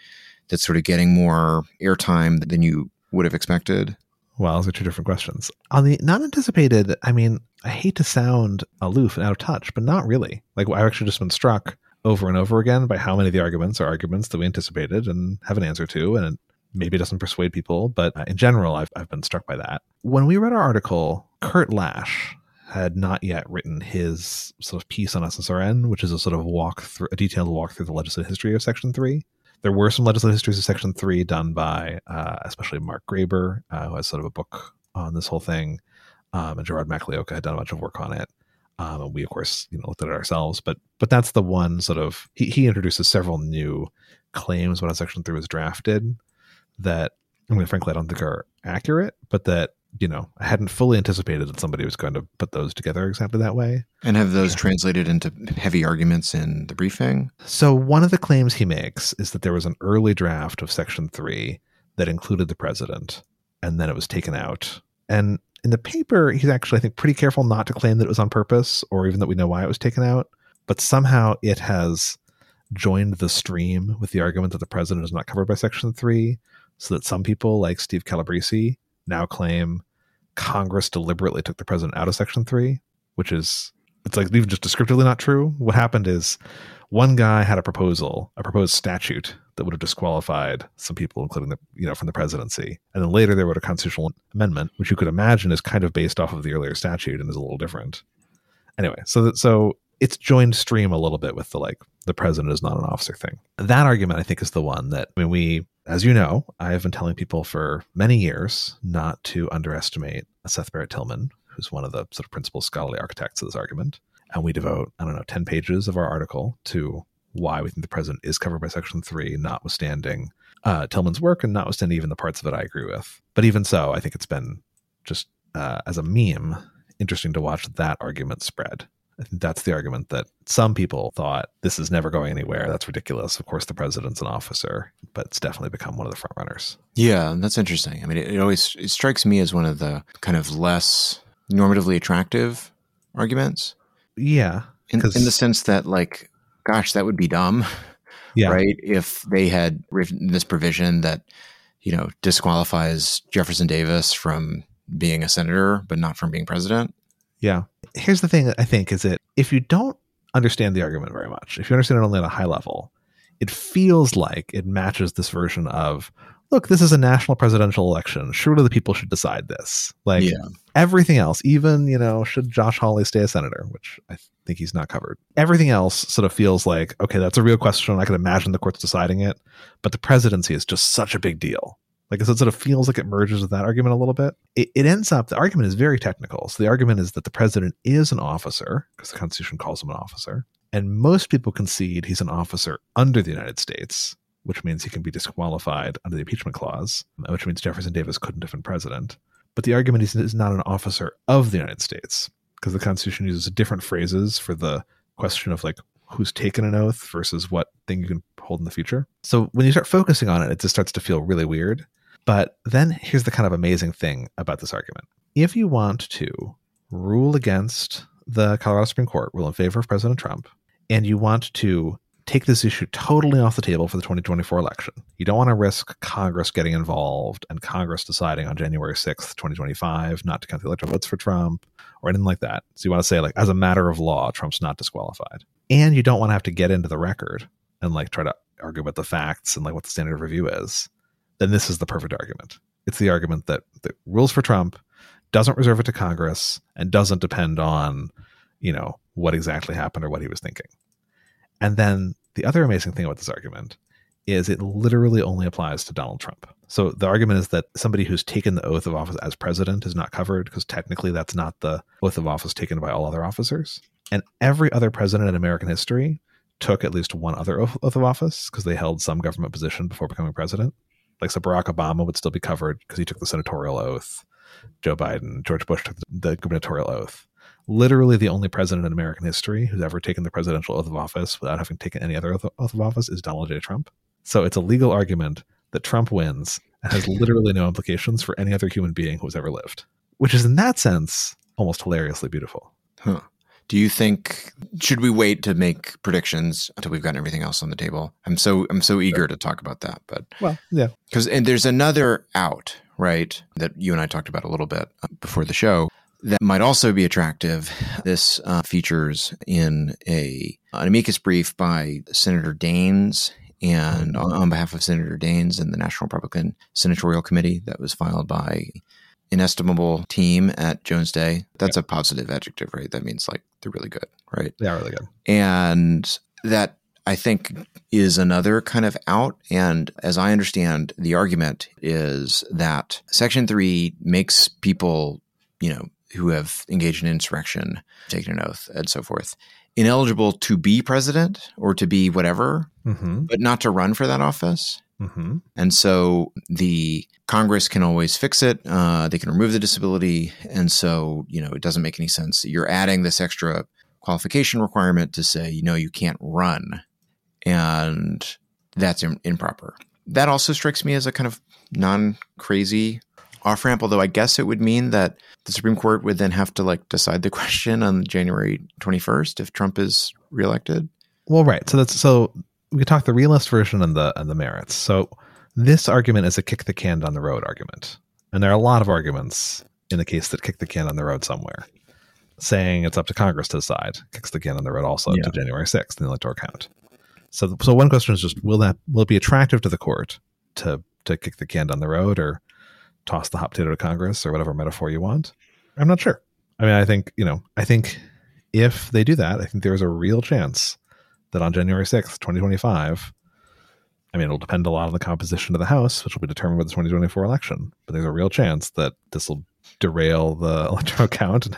that's sort of getting more airtime than you would have expected? Well, those are two different questions. On the not anticipated, I mean, I hate to sound aloof and out of touch, but not really. Like I've actually just been struck over and over again by how many of the arguments are arguments that we anticipated and have an answer to, and maybe it doesn't persuade people, but uh, in general, I've, I've been struck by that. When we read our article, Kurt Lash, had not yet written his sort of piece on SSRN, which is a sort of walk through a detailed walk through the legislative history of Section Three. There were some legislative histories of Section Three done by, uh, especially Mark Graber, uh, who has sort of a book on this whole thing, um, and Gerard Magliocca had done a bunch of work on it. Um, and we, of course, you know, looked at it ourselves. But but that's the one sort of he, he introduces several new claims when Section Three was drafted that I mean, frankly, I don't think are accurate, but that you know, I hadn't fully anticipated that somebody was going to put those together exactly that way. And have those yeah. translated into heavy arguments in the briefing? So, one of the claims he makes is that there was an early draft of Section 3 that included the president, and then it was taken out. And in the paper, he's actually, I think, pretty careful not to claim that it was on purpose or even that we know why it was taken out. But somehow it has joined the stream with the argument that the president is not covered by Section 3, so that some people, like Steve Calabresi, now claim Congress deliberately took the president out of Section 3, which is, it's like even just descriptively not true. What happened is one guy had a proposal, a proposed statute that would have disqualified some people, including the, you know, from the presidency. And then later they wrote a constitutional amendment, which you could imagine is kind of based off of the earlier statute and is a little different. Anyway, so that, so it's joined stream a little bit with the like the president is not an officer thing. That argument, I think, is the one that I mean, we, as you know, I have been telling people for many years not to underestimate Seth Barrett Tillman, who's one of the sort of principal scholarly architects of this argument. And we devote, I don't know, 10 pages of our article to why we think the president is covered by Section 3, notwithstanding uh, Tillman's work and notwithstanding even the parts of it I agree with. But even so, I think it's been just uh, as a meme interesting to watch that argument spread I think that's the argument that some people thought this is never going anywhere. That's ridiculous. Of course, the president's an officer, but it's definitely become one of the front runners. Yeah, that's interesting. I mean, it, it always it strikes me as one of the kind of less normatively attractive arguments. Yeah, in, in the sense that, like, gosh, that would be dumb. Yeah. Right. If they had written this provision that, you know, disqualifies Jefferson Davis from being a senator, but not from being president. Yeah. Here's the thing I think is that if you don't understand the argument very much, if you understand it only at a high level, it feels like it matches this version of look, this is a national presidential election. Surely the people should decide this. Like yeah. everything else, even, you know, should Josh Hawley stay a senator, which I think he's not covered. Everything else sort of feels like, okay, that's a real question. I can imagine the courts deciding it. But the presidency is just such a big deal. Like it sort of feels like it merges with that argument a little bit. It, it ends up the argument is very technical. So the argument is that the president is an officer because the Constitution calls him an officer, and most people concede he's an officer under the United States, which means he can be disqualified under the impeachment clause, which means Jefferson Davis couldn't have been president. But the argument is he's not an officer of the United States because the Constitution uses different phrases for the question of like who's taken an oath versus what thing you can hold in the future. So when you start focusing on it, it just starts to feel really weird. But then here's the kind of amazing thing about this argument. If you want to rule against the Colorado Supreme Court, rule in favor of President Trump, and you want to take this issue totally off the table for the 2024 election. You don't want to risk Congress getting involved and Congress deciding on January 6th, 2025, not to count the electoral votes for Trump or anything like that. So you want to say, like, as a matter of law, Trump's not disqualified. And you don't want to have to get into the record and like try to argue about the facts and like what the standard of review is. Then this is the perfect argument. It's the argument that, that rules for Trump doesn't reserve it to Congress and doesn't depend on, you know, what exactly happened or what he was thinking. And then the other amazing thing about this argument is it literally only applies to Donald Trump. So the argument is that somebody who's taken the oath of office as president is not covered because technically that's not the oath of office taken by all other officers. And every other president in American history took at least one other oath of office because they held some government position before becoming president. Like so Barack Obama would still be covered because he took the senatorial oath. Joe Biden, George Bush took the gubernatorial oath literally the only president in American history who's ever taken the presidential oath of office without having taken any other oath of office is Donald J. Trump. So it's a legal argument that Trump wins and has literally no implications for any other human being who has ever lived, which is in that sense almost hilariously beautiful. Huh. Do you think should we wait to make predictions until we've gotten everything else on the table? I'm so I'm so eager to talk about that, but well, yeah, because and there's another out right that you and I talked about a little bit uh, before the show that might also be attractive. This uh, features in a an amicus brief by Senator Daines and on, on, behalf of Senator Daines and the National Republican Senatorial Committee that was filed by inestimable team at Jones Day. That's yep. a positive adjective, right? That means like they're really good, right? They are really good. And that I think is another kind of out. And as I understand, the argument is that Section 3 makes people, you know, who have engaged in insurrection, taken an oath, and so forth, ineligible to be president or to be whatever, mm-hmm. but not to run for that office. Mm-hmm. And so the Congress can always fix it. Uh, they can remove the disability. And so, you know, it doesn't make any sense. You're adding this extra qualification requirement to say, you know, you can't run. And that's improper. That also strikes me as a kind of non crazy off ramp, although I guess it would mean that the Supreme Court would then have to like decide the question on January 21st if Trump is reelected. Well, right. So that's so we could talk the realist version and the and the merits. So this argument is a kick the can down the road argument. And there are a lot of arguments in the case that kick the can on the road somewhere. Saying it's up to Congress to decide kicks the can on the road also yeah. to January 6th in the electoral count. So so one question is just will that will it be attractive to the court to to kick the can down the road or toss the hot potato to Congress or whatever metaphor you want. I'm not sure. I mean, I think, you know, I think if they do that, I think there's a real chance that on January 6th, 2025, I mean, it'll depend a lot on the composition of the House, which will be determined by the 2024 election. But there's a real chance that this will derail the electoral count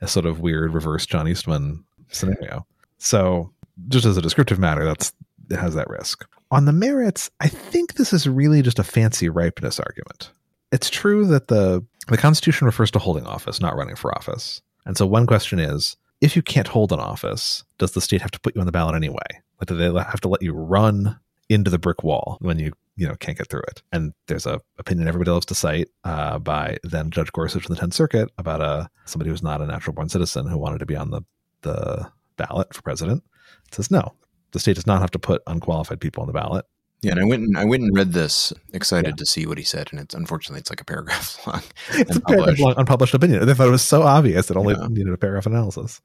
a sort of weird reverse John Eastman scenario. So, just as a descriptive matter, that's it has that risk. On the merits, I think this is really just a fancy ripeness argument it's true that the the Constitution refers to holding office, not running for office. And so one question is, if you can't hold an office, does the state have to put you on the ballot anyway? Like, do they have to let you run into the brick wall when you you know can't get through it? And there's a opinion everybody loves to cite uh, by then Judge Gorsuch in the Tenth Circuit about a uh, somebody who's not a natural born citizen who wanted to be on the the ballot for president. It says no, the state does not have to put unqualified people on the ballot. Yeah, and I went and I went and read this, excited yeah. to see what he said, and it's unfortunately it's like a paragraph long. It's a paragraph long, unpublished opinion. They thought it was so obvious it only yeah. needed a paragraph analysis.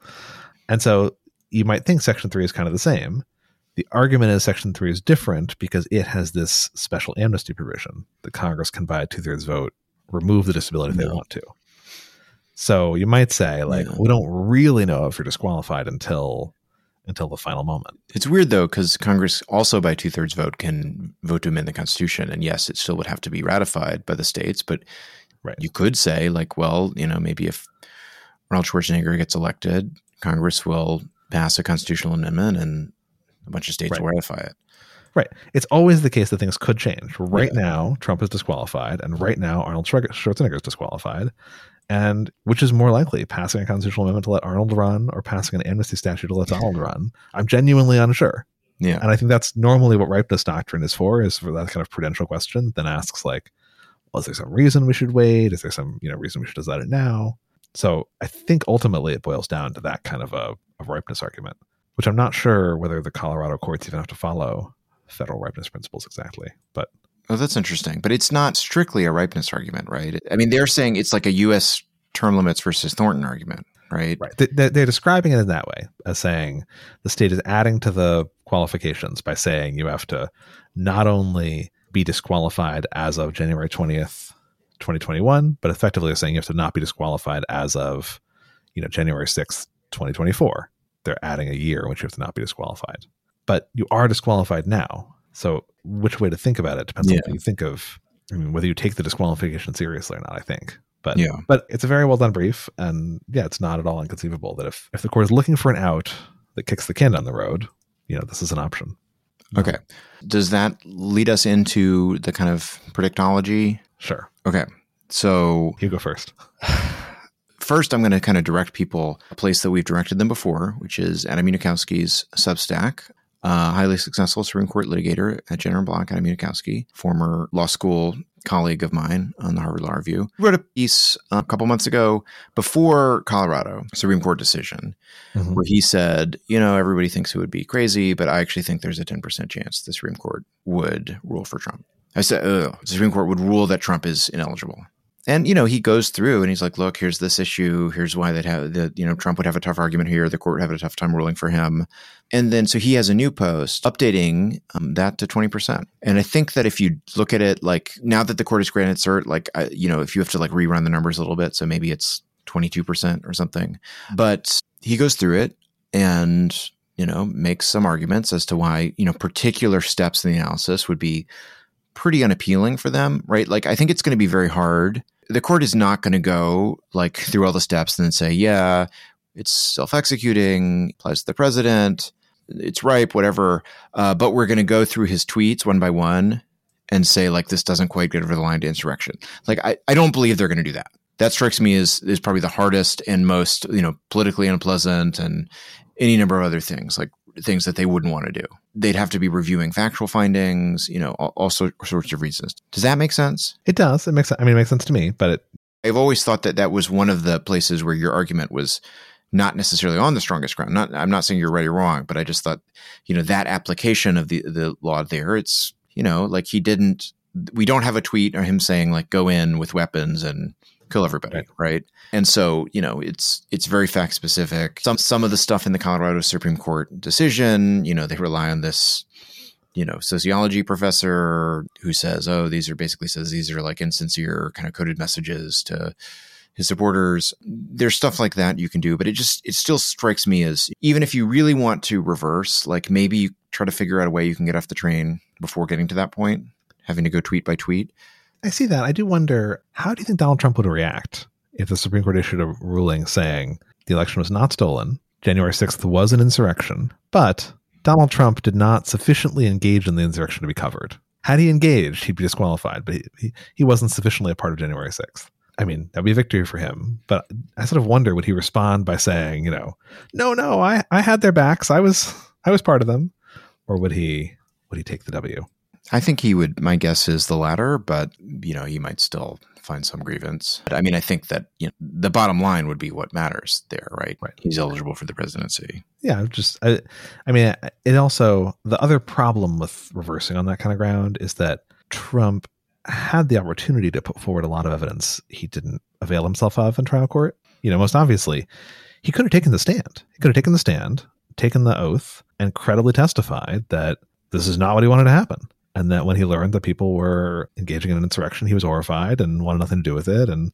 And so you might think Section Three is kind of the same. The argument is Section Three is different because it has this special amnesty provision that Congress can, by a two thirds vote, remove the disability if no. they want to. So you might say, like, yeah. we don't really know if you're disqualified until until the final moment. It's weird though, because Congress also by two thirds vote can vote to amend the Constitution, and yes, it still would have to be ratified by the states. But right. you could say, like, well, you know, maybe if Arnold Schwarzenegger gets elected, Congress will pass a constitutional amendment, and a bunch of states right. will ratify it. Right. It's always the case that things could change. Right yeah. now, Trump is disqualified, and right now, Arnold Schwarzenegger is disqualified. And which is more likely, passing a constitutional amendment to let Arnold run or passing an amnesty statute to let Donald run? I'm genuinely unsure. Yeah. And I think that's normally what ripeness doctrine is for, is for that kind of prudential question. Then asks like, well, is there some reason we should wait? Is there some you know reason we should decide it now? So I think ultimately it boils down to that kind of a, a ripeness argument, which I'm not sure whether the Colorado courts even have to follow federal ripeness principles exactly. But Oh, that's interesting. But it's not strictly a ripeness argument, right? I mean, they're saying it's like a U.S. term limits versus Thornton argument, right? right, they, they're describing it in that way as saying the state is adding to the qualifications by saying you have to not only be disqualified as of January 20th, 2021, but effectively saying you have to not be disqualified as of, you know, January 6th, 2024. They're adding a year in which you have to not be disqualified. But you are disqualified now. So which way to think about it depends Yeah. on what you think of I mean, whether you take the disqualification seriously or not, I think. But Yeah. but it's a very well done brief and yeah, it's not at all inconceivable that if, if the court is looking for an out that kicks the can down the road, you know, this is an option. Okay. Does that lead us into the kind of predictology? Sure. Okay. So You go first. first, I'm going to kind of direct people a place that we've directed them before, which is Adam Unikowsky's Substack. Uh, highly successful Supreme Court litigator at Jenner and Block, Adam Unikowsky, former law school colleague of mine on the Harvard Law Review, wrote a piece a couple months ago before Colorado Supreme Court decision, Mhm. where he said, you know, everybody thinks it would be crazy, but I actually think there's a 10% chance the Supreme Court would rule for Trump. I said, oh, the Supreme Court would rule that Trump is ineligible. And you know, he goes through and he's like, "Look, here's this issue. Here's why that have that you know Trump would have a tough argument here. The court would have a tough time ruling for him." And then so he has a new post updating um, that to twenty percent. And I think that if you look at it like now that the court has granted cert, like I, you know, if you have to like rerun the numbers a little bit, so maybe it's twenty two percent or something. But he goes through it and you know makes some arguments as to why you know particular steps in the analysis would be pretty unappealing for them, right? Like, I think it's going to be very hard. The court is not going to go like through all the steps and then say, yeah, it's self executing, applies to the president, it's ripe, whatever. Uh, but we're going to go through his tweets one by one and say, like, this doesn't quite get over the line to insurrection. Like, I, I don't believe they're going to do that. That strikes me as is probably the hardest and most, you know, politically unpleasant and any number of other things, like things that they wouldn't want to do. They'd have to be reviewing factual findings, you know, all, all sor- sorts of reasons. Does that make sense? It does. It makes I mean it makes sense to me, but it I've always thought that that was one of the places where your argument was not necessarily on the strongest ground. Not, I'm not saying you're right or wrong, but I just thought, you know, that application of the the law there, it's you know, like he didn't. We don't have a tweet or him saying like go in with weapons and kill everybody, Right. right? And so you know, it's it's very fact specific. Some some of the stuff in the Colorado Supreme Court decision, you know, they rely on this you know, sociology professor who says, "Oh, these are basically says these are like insincere kind of coded messages to his supporters." There's stuff like that you can do, but it just it still strikes me as even if you really want to reverse, like maybe you try to figure out a way you can get off the train before getting to that point, having to go tweet by tweet. I see that. I do wonder how do you think Donald Trump would react if the Supreme Court issued a ruling saying the election was not stolen, January 6th was an insurrection, but Donald Trump did not sufficiently engage in the insurrection to be covered. Had he engaged, he'd be disqualified, but he, he, he wasn't sufficiently a part of January 6th. I mean, that'd be a victory for him. But I sort of wonder would he respond by saying, you know, no, no, I, I had their backs. I was I was part of them. Or would he would he take the W? I think he would. My guess is the latter, but you know, he might still find some grievance. But I mean, I think that you know, the bottom line would be what matters there, right? Right. He's eligible for the presidency. yeah just I, I mean it also the other problem with reversing on that kind of ground is that trump had the opportunity to put forward a lot of evidence he didn't avail himself of in trial court you know most obviously he could have taken the stand he could have taken the stand taken the oath and credibly testified that this is not what he wanted to happen and that when he learned that people were engaging in an insurrection he was horrified and wanted nothing to do with it and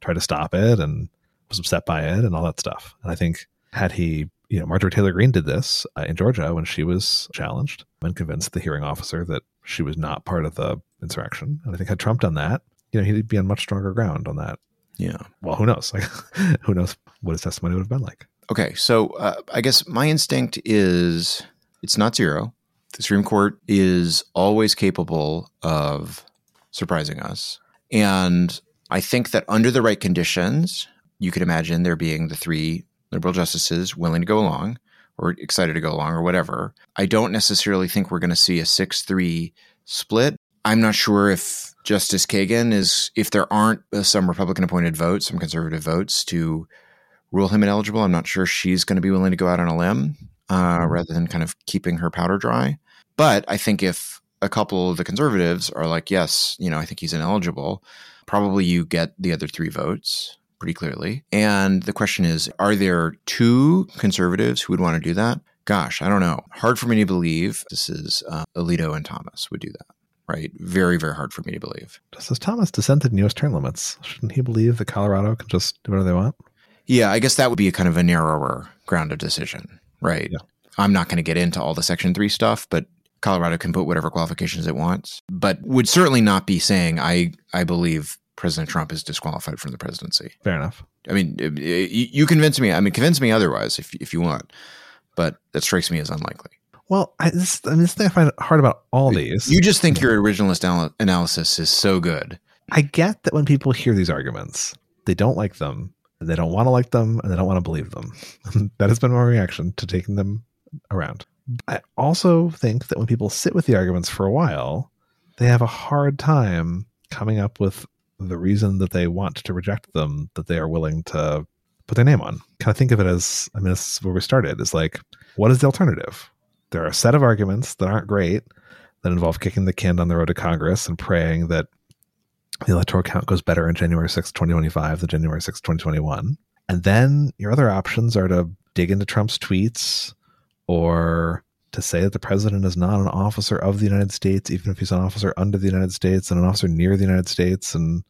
tried to stop it and was upset by it and all that stuff and i think had he you know, Marjorie Taylor Greene did this uh, in Georgia when she was challenged and convinced the hearing officer that she was not part of the insurrection. And I think had Trump done that, you know, he'd be on much stronger ground on that. Yeah. Well, who knows? Like, who knows what his testimony would have been like? Okay, so uh, I guess my instinct is it's not zero. The Supreme Court is always capable of surprising us. And I think that under the right conditions, you could imagine there being the three liberal justices willing to go along or excited to go along or whatever. I don't necessarily think we're going to see a 6 3 split. I'm not sure if Justice Kagan is, if there aren't some Republican appointed votes, some conservative votes to rule him ineligible, I'm not sure she's going to be willing to go out on a limb uh, rather than kind of keeping her powder dry. But I think if a couple of the conservatives are like, yes, you know, I think he's ineligible, probably you get the other three votes pretty clearly. And the question is, are there two conservatives who would want to do that? Gosh, I don't know. Hard for me to believe this is uh, Alito and Thomas would do that. Right. Very, very hard for me to believe. Justice Thomas dissented in U.S. term limits. Shouldn't he believe that Colorado can just do whatever they want? Yeah, I guess that would be a kind of a narrower ground of decision. Right. Yeah. I'm not going to get into all the Section 3 stuff, but Colorado can put whatever qualifications it wants, but would certainly not be saying, I, I believe President Trump is disqualified from the presidency. Fair enough. I mean, uh, you convince me. I mean, convince me otherwise if, if you want, but that strikes me as unlikely. Well, I, this, I mean, this thing I find hard about all these. You just think your originalist anal- analysis is so good. I get that when people hear these arguments, they don't like them, and they don't want to like them, and they don't want to believe them. that has been my reaction to taking them around. I also think that when people sit with the arguments for a while, they have a hard time coming up with the reason that they want to reject them that they are willing to put their name on. Kind of think of it as I mean, this is where we started is like, what is the alternative? There are a set of arguments that aren't great that involve kicking the can down the road to Congress and praying that the electoral count goes better in January 6, 2025 than January 6, 2021. And then your other options are to dig into Trump's tweets or to say that the president is not an officer of the United States, even if he's an officer under the United States and an officer near the United States, and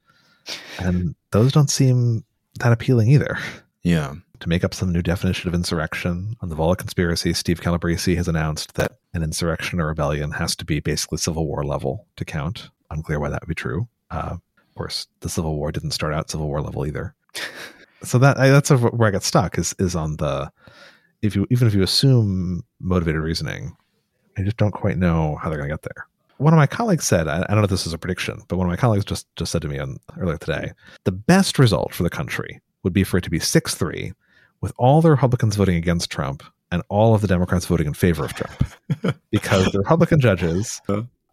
and those don't seem that appealing either. Yeah. To make up some new definition of insurrection on the Volokh conspiracy, Steve Calabresi has announced that an insurrection or rebellion has to be basically Civil War level to count. Unclear why that would be true. Uh, of course, the Civil War didn't start out Civil War level either. so that I, that's where I get stuck is is on the if you even if you assume motivated reasoning, I just don't quite know how they're going to get there. One of my colleagues said, I, I don't know if this is a prediction, but one of my colleagues just just said to me on, earlier today, the best result for the country would be for it to be six three, with all the Republicans voting against Trump and all of the Democrats voting in favor of Trump, because the Republican judges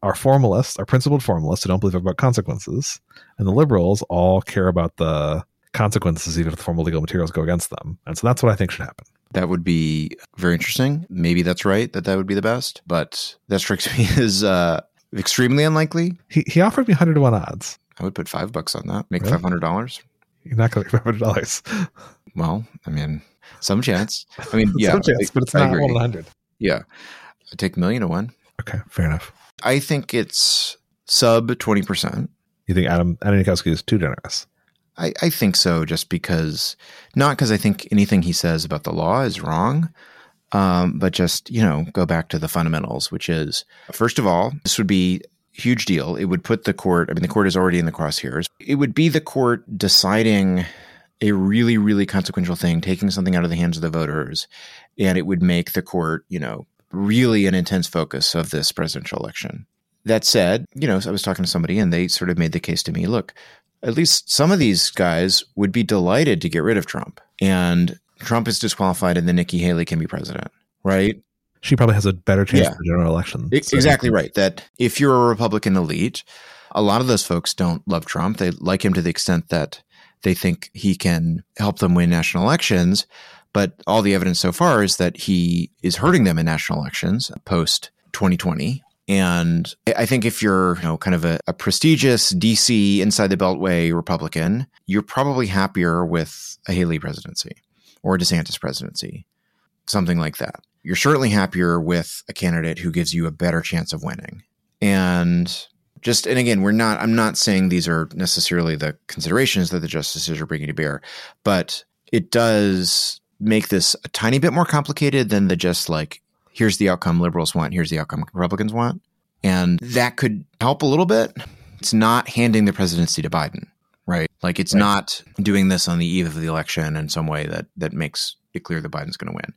are formalists, are principled formalists who don't believe about consequences, and the liberals all care about the consequences, even if the formal legal materials go against them. And so that's what I think should happen. That would be very interesting. Maybe that's right that that would be the best, but that strikes me as uh, extremely unlikely. He, he offered me 100 to 1 odds. I would put five bucks on that, make Really? $500. You're not going to make $500. Well, I mean, some chance. I mean, yeah. Some chance, but it's I not agree. 1 in 100. Yeah. I take a million to one. Okay, fair enough. I think it's sub 20%. You think Adam Unikowsky is too generous? I, I think so, just because, not because I think anything he says about the law is wrong, um, but just, you know, go back to the fundamentals, which is, first of all, this would be huge deal. It would put the court, I mean, the court is already in the crosshairs. It would be the court deciding a really, really consequential thing, taking something out of the hands of the voters, and it would make the court, you know, really an intense focus of this presidential election. That said, you know, I was talking to somebody and they sort of made the case to me look, at least some of these guys would be delighted to get rid of Trump. And Trump is disqualified and then Nikki Haley can be president, right? She probably has a better chance Yeah. for general election. So- Exactly right. That if you're a Republican elite, a lot of those folks don't love Trump. They like him to the extent that they think he can help them win national elections. But all the evidence so far is that he is hurting them in national elections post 2020. And I- think if you're, you know, kind of a, a prestigious DC inside the Beltway Republican, you're probably happier with a Haley presidency or a DeSantis presidency, something like that. You're certainly happier with a candidate who gives you a better chance of winning. And just, and again, we're not, I'm not saying these are necessarily the considerations that the justices are bringing to bear, but it does make this a tiny bit more complicated than the just like, here's the outcome liberals want, here's the outcome Republicans want. And that could help a little bit. It's not handing the presidency to Biden, right? Like it's Right. not doing this on the eve of the election in some way that that makes it clear that Biden's going to win.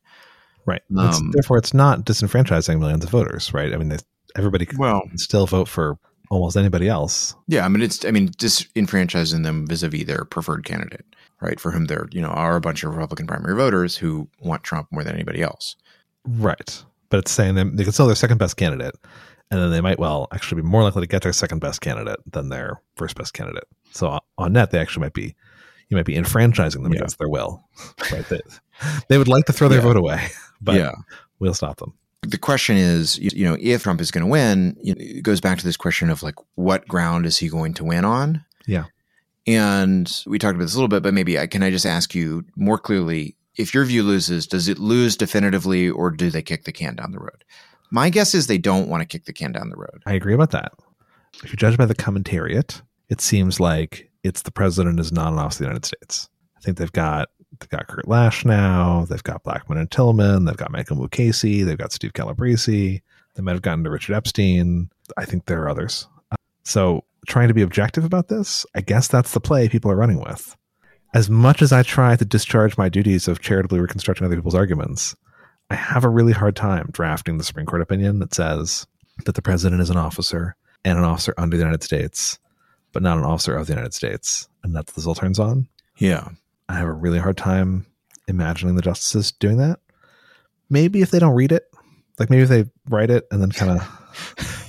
Right. It's- Um, therefore, it's not disenfranchising millions of voters, right? I mean, they, everybody can Well, still vote for almost anybody else. Yeah, I mean it's I mean disenfranchising them vis-a-vis their preferred candidate, right? For whom there, you know, are a bunch of Republican primary voters who want Trump more than anybody else. Right. But it's saying them they can sell their second best candidate, and then they might well actually be more likely to get their second best candidate than their first best candidate. So on net, they actually might be you might be enfranchising them Yeah. against their will. Right. They, they would like to throw their Yeah. vote away, but yeah. we'll stop them. the question is, you know, if Trump is going to win, it goes back to this question of like, what ground is he going to win on? Yeah. And we talked about this a little bit, but maybe I can I just ask you more clearly: if your view loses, does it lose definitively, or do they kick the can down the road? My guess is they don't want to kick the can down the road. I agree about that. If you judge by the commentariat, it seems like it's the president is not an of the United States. I think they've got they've got Kurt Lash now, they've got Blackman and Tillman, they've got Michael Mukasey, they've got Steve Calabresi, they might have gotten to Richard Epstein. I think there are others. So trying to be objective about this, I guess that's the play people are running with. As much as I try to discharge my duties of charitably reconstructing other people's arguments, I have a really hard time drafting the Supreme Court opinion that says that the president is an officer and an officer under the United States, but not an officer of the United States, and that's this all turns on. Yeah, I have a really hard time imagining the justices doing that. Maybe if they don't read it, like maybe if they write it and then kind of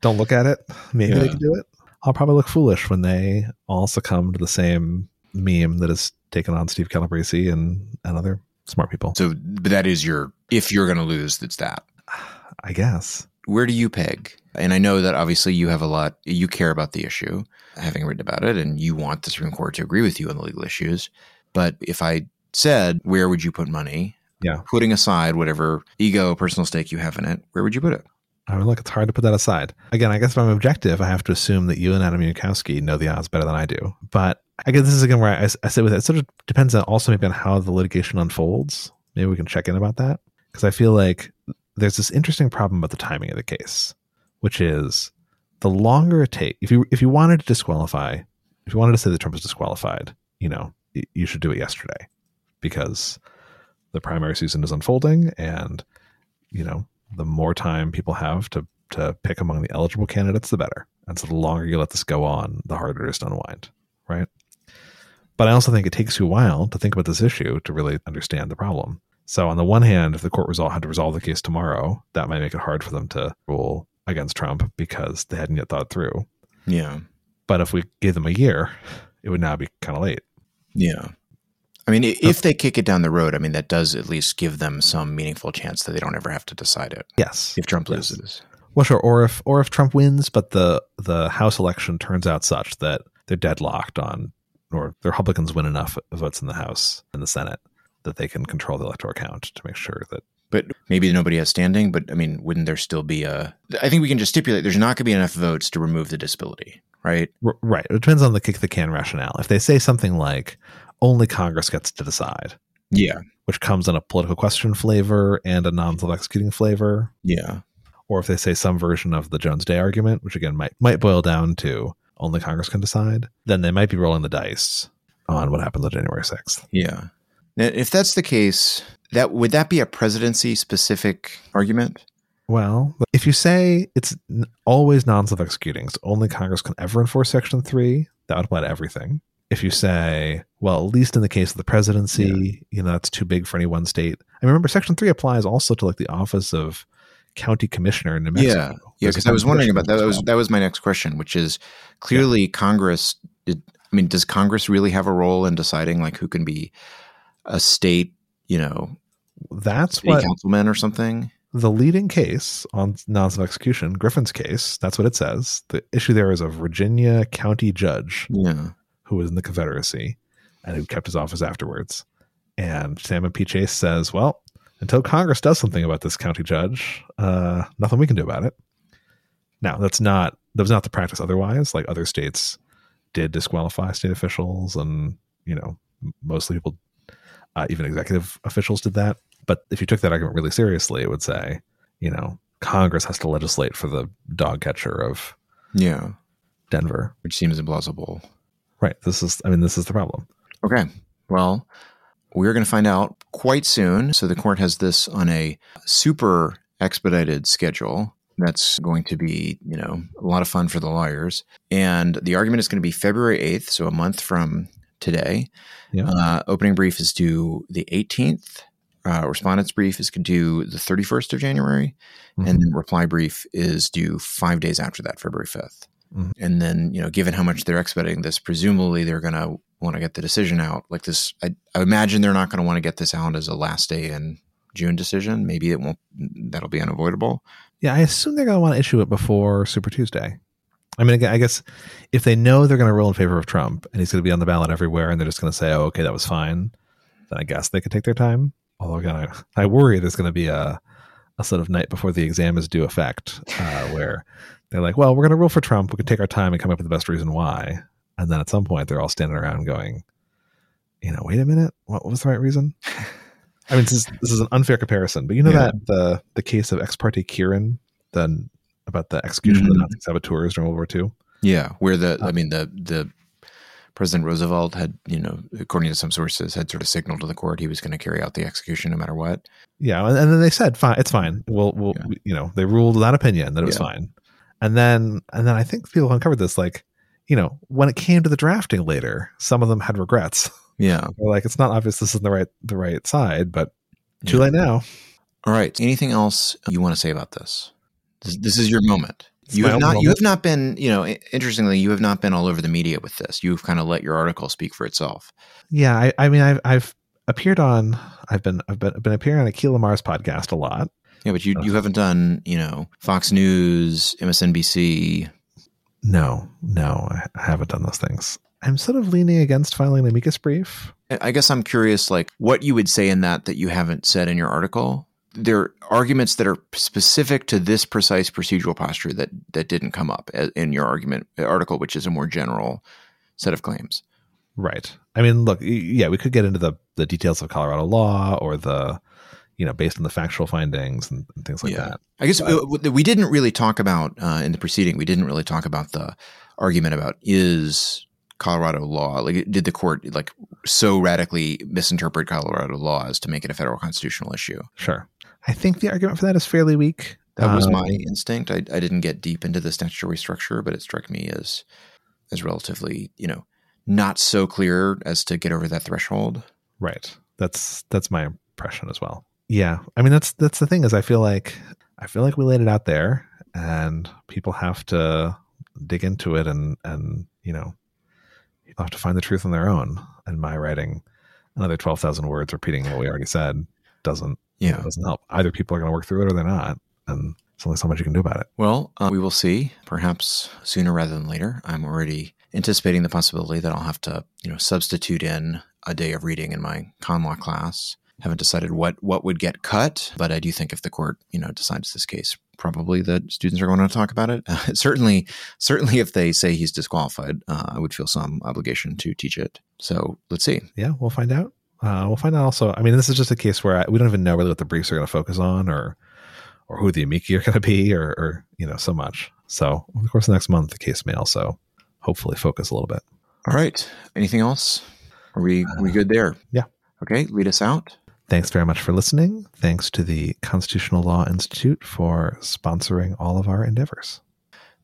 don't look at it, maybe they can do it. I'll probably look foolish when they all succumb to the same meme that has taken on Steve Calabresi and, and other smart people. so but that is your if you're going to lose, it's that. I guess. where do you peg? And I know that obviously you have a lot, you care about the issue, having written about it, and you want the Supreme Court to agree with you on the legal issues. But if I said, where would you put money? Yeah. Putting aside whatever ego, personal stake you have in it, where would you put it? I mean, look, it's hard to put that aside. Again, I guess if I'm objective, I have to assume that you and Adam Unikowsky know the odds better than I do. But I guess this is again where I, I say with it, it sort of depends on also maybe on how the litigation unfolds. Maybe we can check in about that because I feel like there's this interesting problem about the timing of the case, which is the longer it takes. If you if you wanted to disqualify, if you wanted to say that Trump is disqualified, you know, you should do it yesterday because the primary season is unfolding and you know the more time people have to to pick among the eligible candidates, the better. And so the longer you let this go on, the harder it is to unwind, right? But I also think it takes you a while to think about this issue to really understand the problem. So on the one hand, if the court resol- had to resolve the case tomorrow, that might make it hard for them to rule against Trump because they hadn't yet thought through. Yeah. But if we gave them a year, it would now be kind of late. Yeah. I mean, oh. if they kick it down the road, I mean, that does at least give them some meaningful chance that they don't ever have to decide it Yes. if Trump Yes. loses. Well, sure. Or if or if Trump wins, but the the House election turns out such that they're deadlocked on, or the Republicans win enough votes in the House and the Senate that they can control the electoral count to make sure that But maybe nobody has standing. But I mean, wouldn't there still be a? I think we can just stipulate there's not going to be enough votes to remove the disability, right? R- right. It depends on the kick the can rationale. If they say something like only Congress gets to decide, Yeah, which comes in a political question flavor and a non-self-executing flavor, yeah, or if they say some version of the Jones Day argument, which again might might boil down to only Congress can decide, then they might be rolling the dice on what happens on January sixth. yeah. Now, if that's the case, that would that be a presidency specific argument? Well, if you say it's always non self executing, so only Congress can ever enforce Section 3, that would apply to everything. If you say, well, at least in the case of the presidency, you know, that's too big for any one state. I remember Section 3 applies also to like the office of county commissioner in New Mexico. Yeah, yeah. Because I was wondering about that. That was that was my next question, which is clearly Congress. Did, I mean, does Congress really have a role in deciding like who can be a state, you know, That's what councilman or something? the leading case on non self execution, Griffin's case, that's what it says. The issue there is a Virginia county judge Yeah, who was in the Confederacy and who kept his office afterwards. And Salmon P. Chase says, well, until Congress does something about this county judge, uh, nothing we can do about it. Now, that's not that was not the practice otherwise. Like other states did disqualify state officials, and you know, mostly people, uh, even executive officials, did that. But if you took that argument really seriously, it would say, you know, Congress has to legislate for the dog catcher of yeah, Denver. which seems implausible. Right. This is, I mean, this is the problem. Okay. Well, we're going to find out quite soon. So the court has this on a super expedited schedule. That's going to be, you know, a lot of fun for the lawyers. And the argument is going to be February 8th, so a month from today. Yeah. Uh, opening brief is due the 18th. Uh, respondent's brief is due the 31st of January. Mhm. And then reply brief is due five days after that, February 5th. Mhm. And then, you know, given how much they're expediting this, presumably they're going to want to get the decision out. Like this, I, I imagine they're not going to want to get this out as a last day in June decision. Maybe it won't, that'll be unavoidable. Yeah, I assume they're going to want to issue it before Super Tuesday. I mean, I guess if they know they're going to rule in favor of Trump and he's going to be on the ballot everywhere, and they're just going to say, "Oh, okay, that was fine," then I guess they could take their time. Although, again, I, I worry there's going to be a a sort of night before the exam is due effect, uh, where they're like, "Well, we're going to rule for Trump. We can take our time and come up with the best reason why." And then at some point, they're all standing around going, "You know, wait a minute, what was the right reason?" I mean, this is, this is an unfair comparison, but you know Yeah. that the the case of ex parte Quirin, the about the execution of the Mhm. Nazi saboteurs during World War II. Yeah. Where the, I mean, the, the, President Roosevelt had, you know, according to some sources, had sort of signaled to the court he was going to carry out the execution no matter what. Yeah, and, and then they said, "Fine, it's fine. We'll, we'll, Yeah. you know, they ruled that opinion that it was Yeah. fine." And then, and then I think people uncovered this, like, you know, when it came to the drafting later, some of them had regrets. Yeah. They're like, it's not obvious this is the right, the right side, but too Yeah. late now. All right. Anything else you want to say about this? This, this is your moment. It's You have not. You have not been. You know, interestingly, you have not been all over the media with this. You've kind of let your article speak for itself. Yeah, I, I mean, I've, I've appeared on, I've been, I've been, I've been appearing on Akhil Amar's podcast a lot. Yeah, but you uh, you haven't done. You know, Fox News, MSNBC. No, no, I haven't done those things. I'm sort of leaning against filing an amicus brief. I guess I'm curious, like what you would say in that that you haven't said in your article. There are arguments that are specific to this precise procedural posture that that didn't come up in your argument article, which is a more general set of claims. Right. I mean, look, yeah, we could get into the the details of Colorado law or the, you know, based on the factual findings and, and things like Yeah. that. I guess But- uh, we didn't really talk about uh, in the proceeding. We didn't really talk about the argument about is Colorado law like did the court like so radically misinterpret Colorado law as to make it a federal constitutional issue. Sure. I think the argument for that is fairly weak. That was Um, my instinct. I, I didn't get deep into the statutory structure, but it struck me as as relatively you know not so clear as to get over that threshold. Right. That's that's my impression as well. Yeah. I mean, that's that's the thing is I feel like I feel like we laid it out there and people have to dig into it and and you know have to find the truth on their own. And my writing another twelve thousand words repeating what we already said doesn't Yeah. doesn't help. Either people are going to work through it or they're not, and there's only so much you can do about it. Well, uh, we will see. Perhaps sooner rather than later. I'm already anticipating the possibility that I'll have to, you know, substitute in a day of reading in my con law class. Haven't decided what what would get cut, but I do think if the court, you know, decides this case, probably that students are going to talk about it. certainly, certainly, if they say he's disqualified, uh, I would feel some obligation to teach it. So let's see. Yeah, we'll find out. Uh, we'll find out also. I mean, this is just a case where I, we don't even know really what the briefs are going to focus on, or or who the amici are going to be, or, or you know, so much. So, of course next month, the case may also hopefully focus a little bit. All right. Anything else? Are we we good there? yeah. Okay. Lead us out. Thanks very much for listening. Thanks to the Constitutional Law Institute for sponsoring all of our endeavors.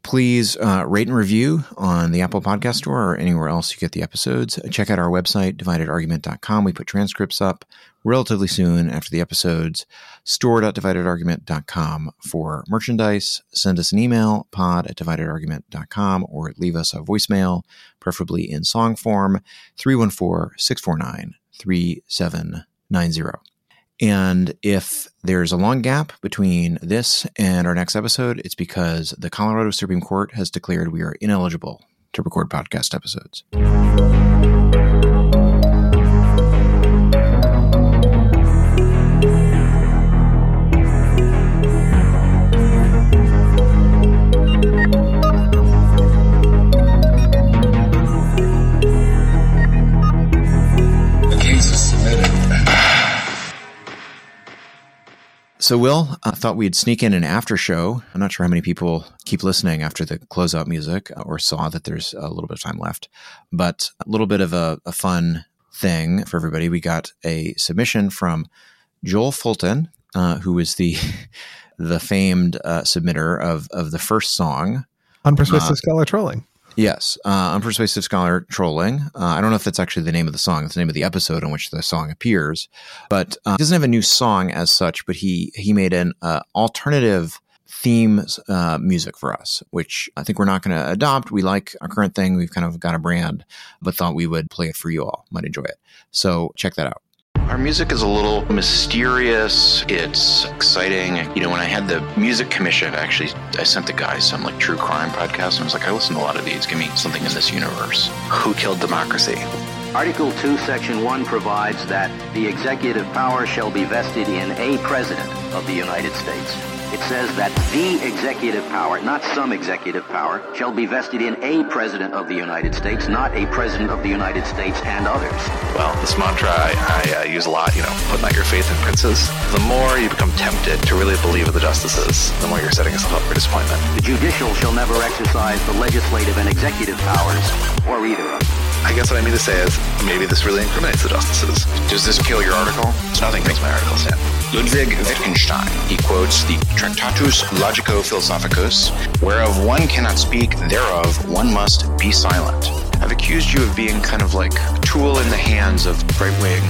Please uh, rate and review on the Apple Podcast Store or anywhere else you get the episodes. Check out our website, dividedargument.com. We put transcripts up relatively soon after the episodes. Store.dividedargument.com for merchandise. Send us an email, pod at dividedargument.com, or leave us a voicemail, preferably in song form, 314 649 3790. And if there's a long gap between this and our next episode, it's because the Colorado Supreme Court has declared we are ineligible to record podcast episodes. So, Will, I thought we'd sneak in an after show. I'm not sure how many people keep listening after the closeout music or saw that there's a little bit of time left, but a little bit of a, a fun thing for everybody. We got a submission from Joel Fulton, uh, who is the the famed uh, submitter of of the first song. Unpersuasive Uh, scholar trolling. Yes, uh, unpersuasive scholar trolling. Uh, I don't know if that's actually the name of the song. It's the name of the episode in which the song appears, but uh, he doesn't have a new song as such. But he he made an uh, alternative theme uh, music for us, which I think we're not going to adopt. We like our current thing. We've kind of got a brand, but thought we would play it for you all. Might enjoy it. So check that out. Our music is a little mysterious. It's exciting. You know, when I had the music commission, actually, I sent the guys some like true crime podcast, and I was like, I listen to a lot of these. Give me something in this universe. Who killed democracy? Article 2, Section 1 provides that the executive power shall be vested in a president of the United States. It says that the executive power, not some executive power, shall be vested in a president of the United States, not a president of the United States and others. Well, this mantra I, I uh, use a lot, you know, put not your faith in princes. The more you become tempted to really believe in the justices, the more you're setting yourself up for disappointment. The judicial shall never exercise the legislative and executive powers, or either of them. I guess what I mean to say is maybe this really incriminates the justices. Does this kill your article? Nothing makes my article stand. Ludwig Wittgenstein, he quotes the Tractatus Logico-Philosophicus, whereof one cannot speak, thereof one must be silent. I've accused you of being kind of like a tool in the hands of right-wing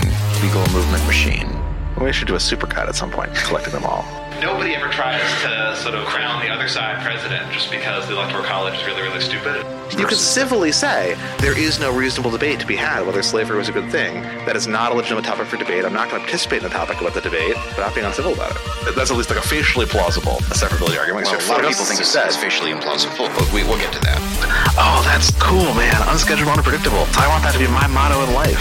legal movement machine. We should do a supercut at some point, collecting them all. Nobody ever tries to sort of crown the other side president just because the electoral college is really, really stupid. You could civilly say there is no reasonable debate to be had whether slavery was a good thing. That is not a legitimate topic for debate. I'm not going to participate in the topic about the debate without being uncivil about it. That's at least like a facially plausible a severability argument. Well, a lot of people think it's, it's facially implausible, but we, we'll get to that. Oh, that's cool, man. Unscheduled, unpredictable. I want that to be my motto in life.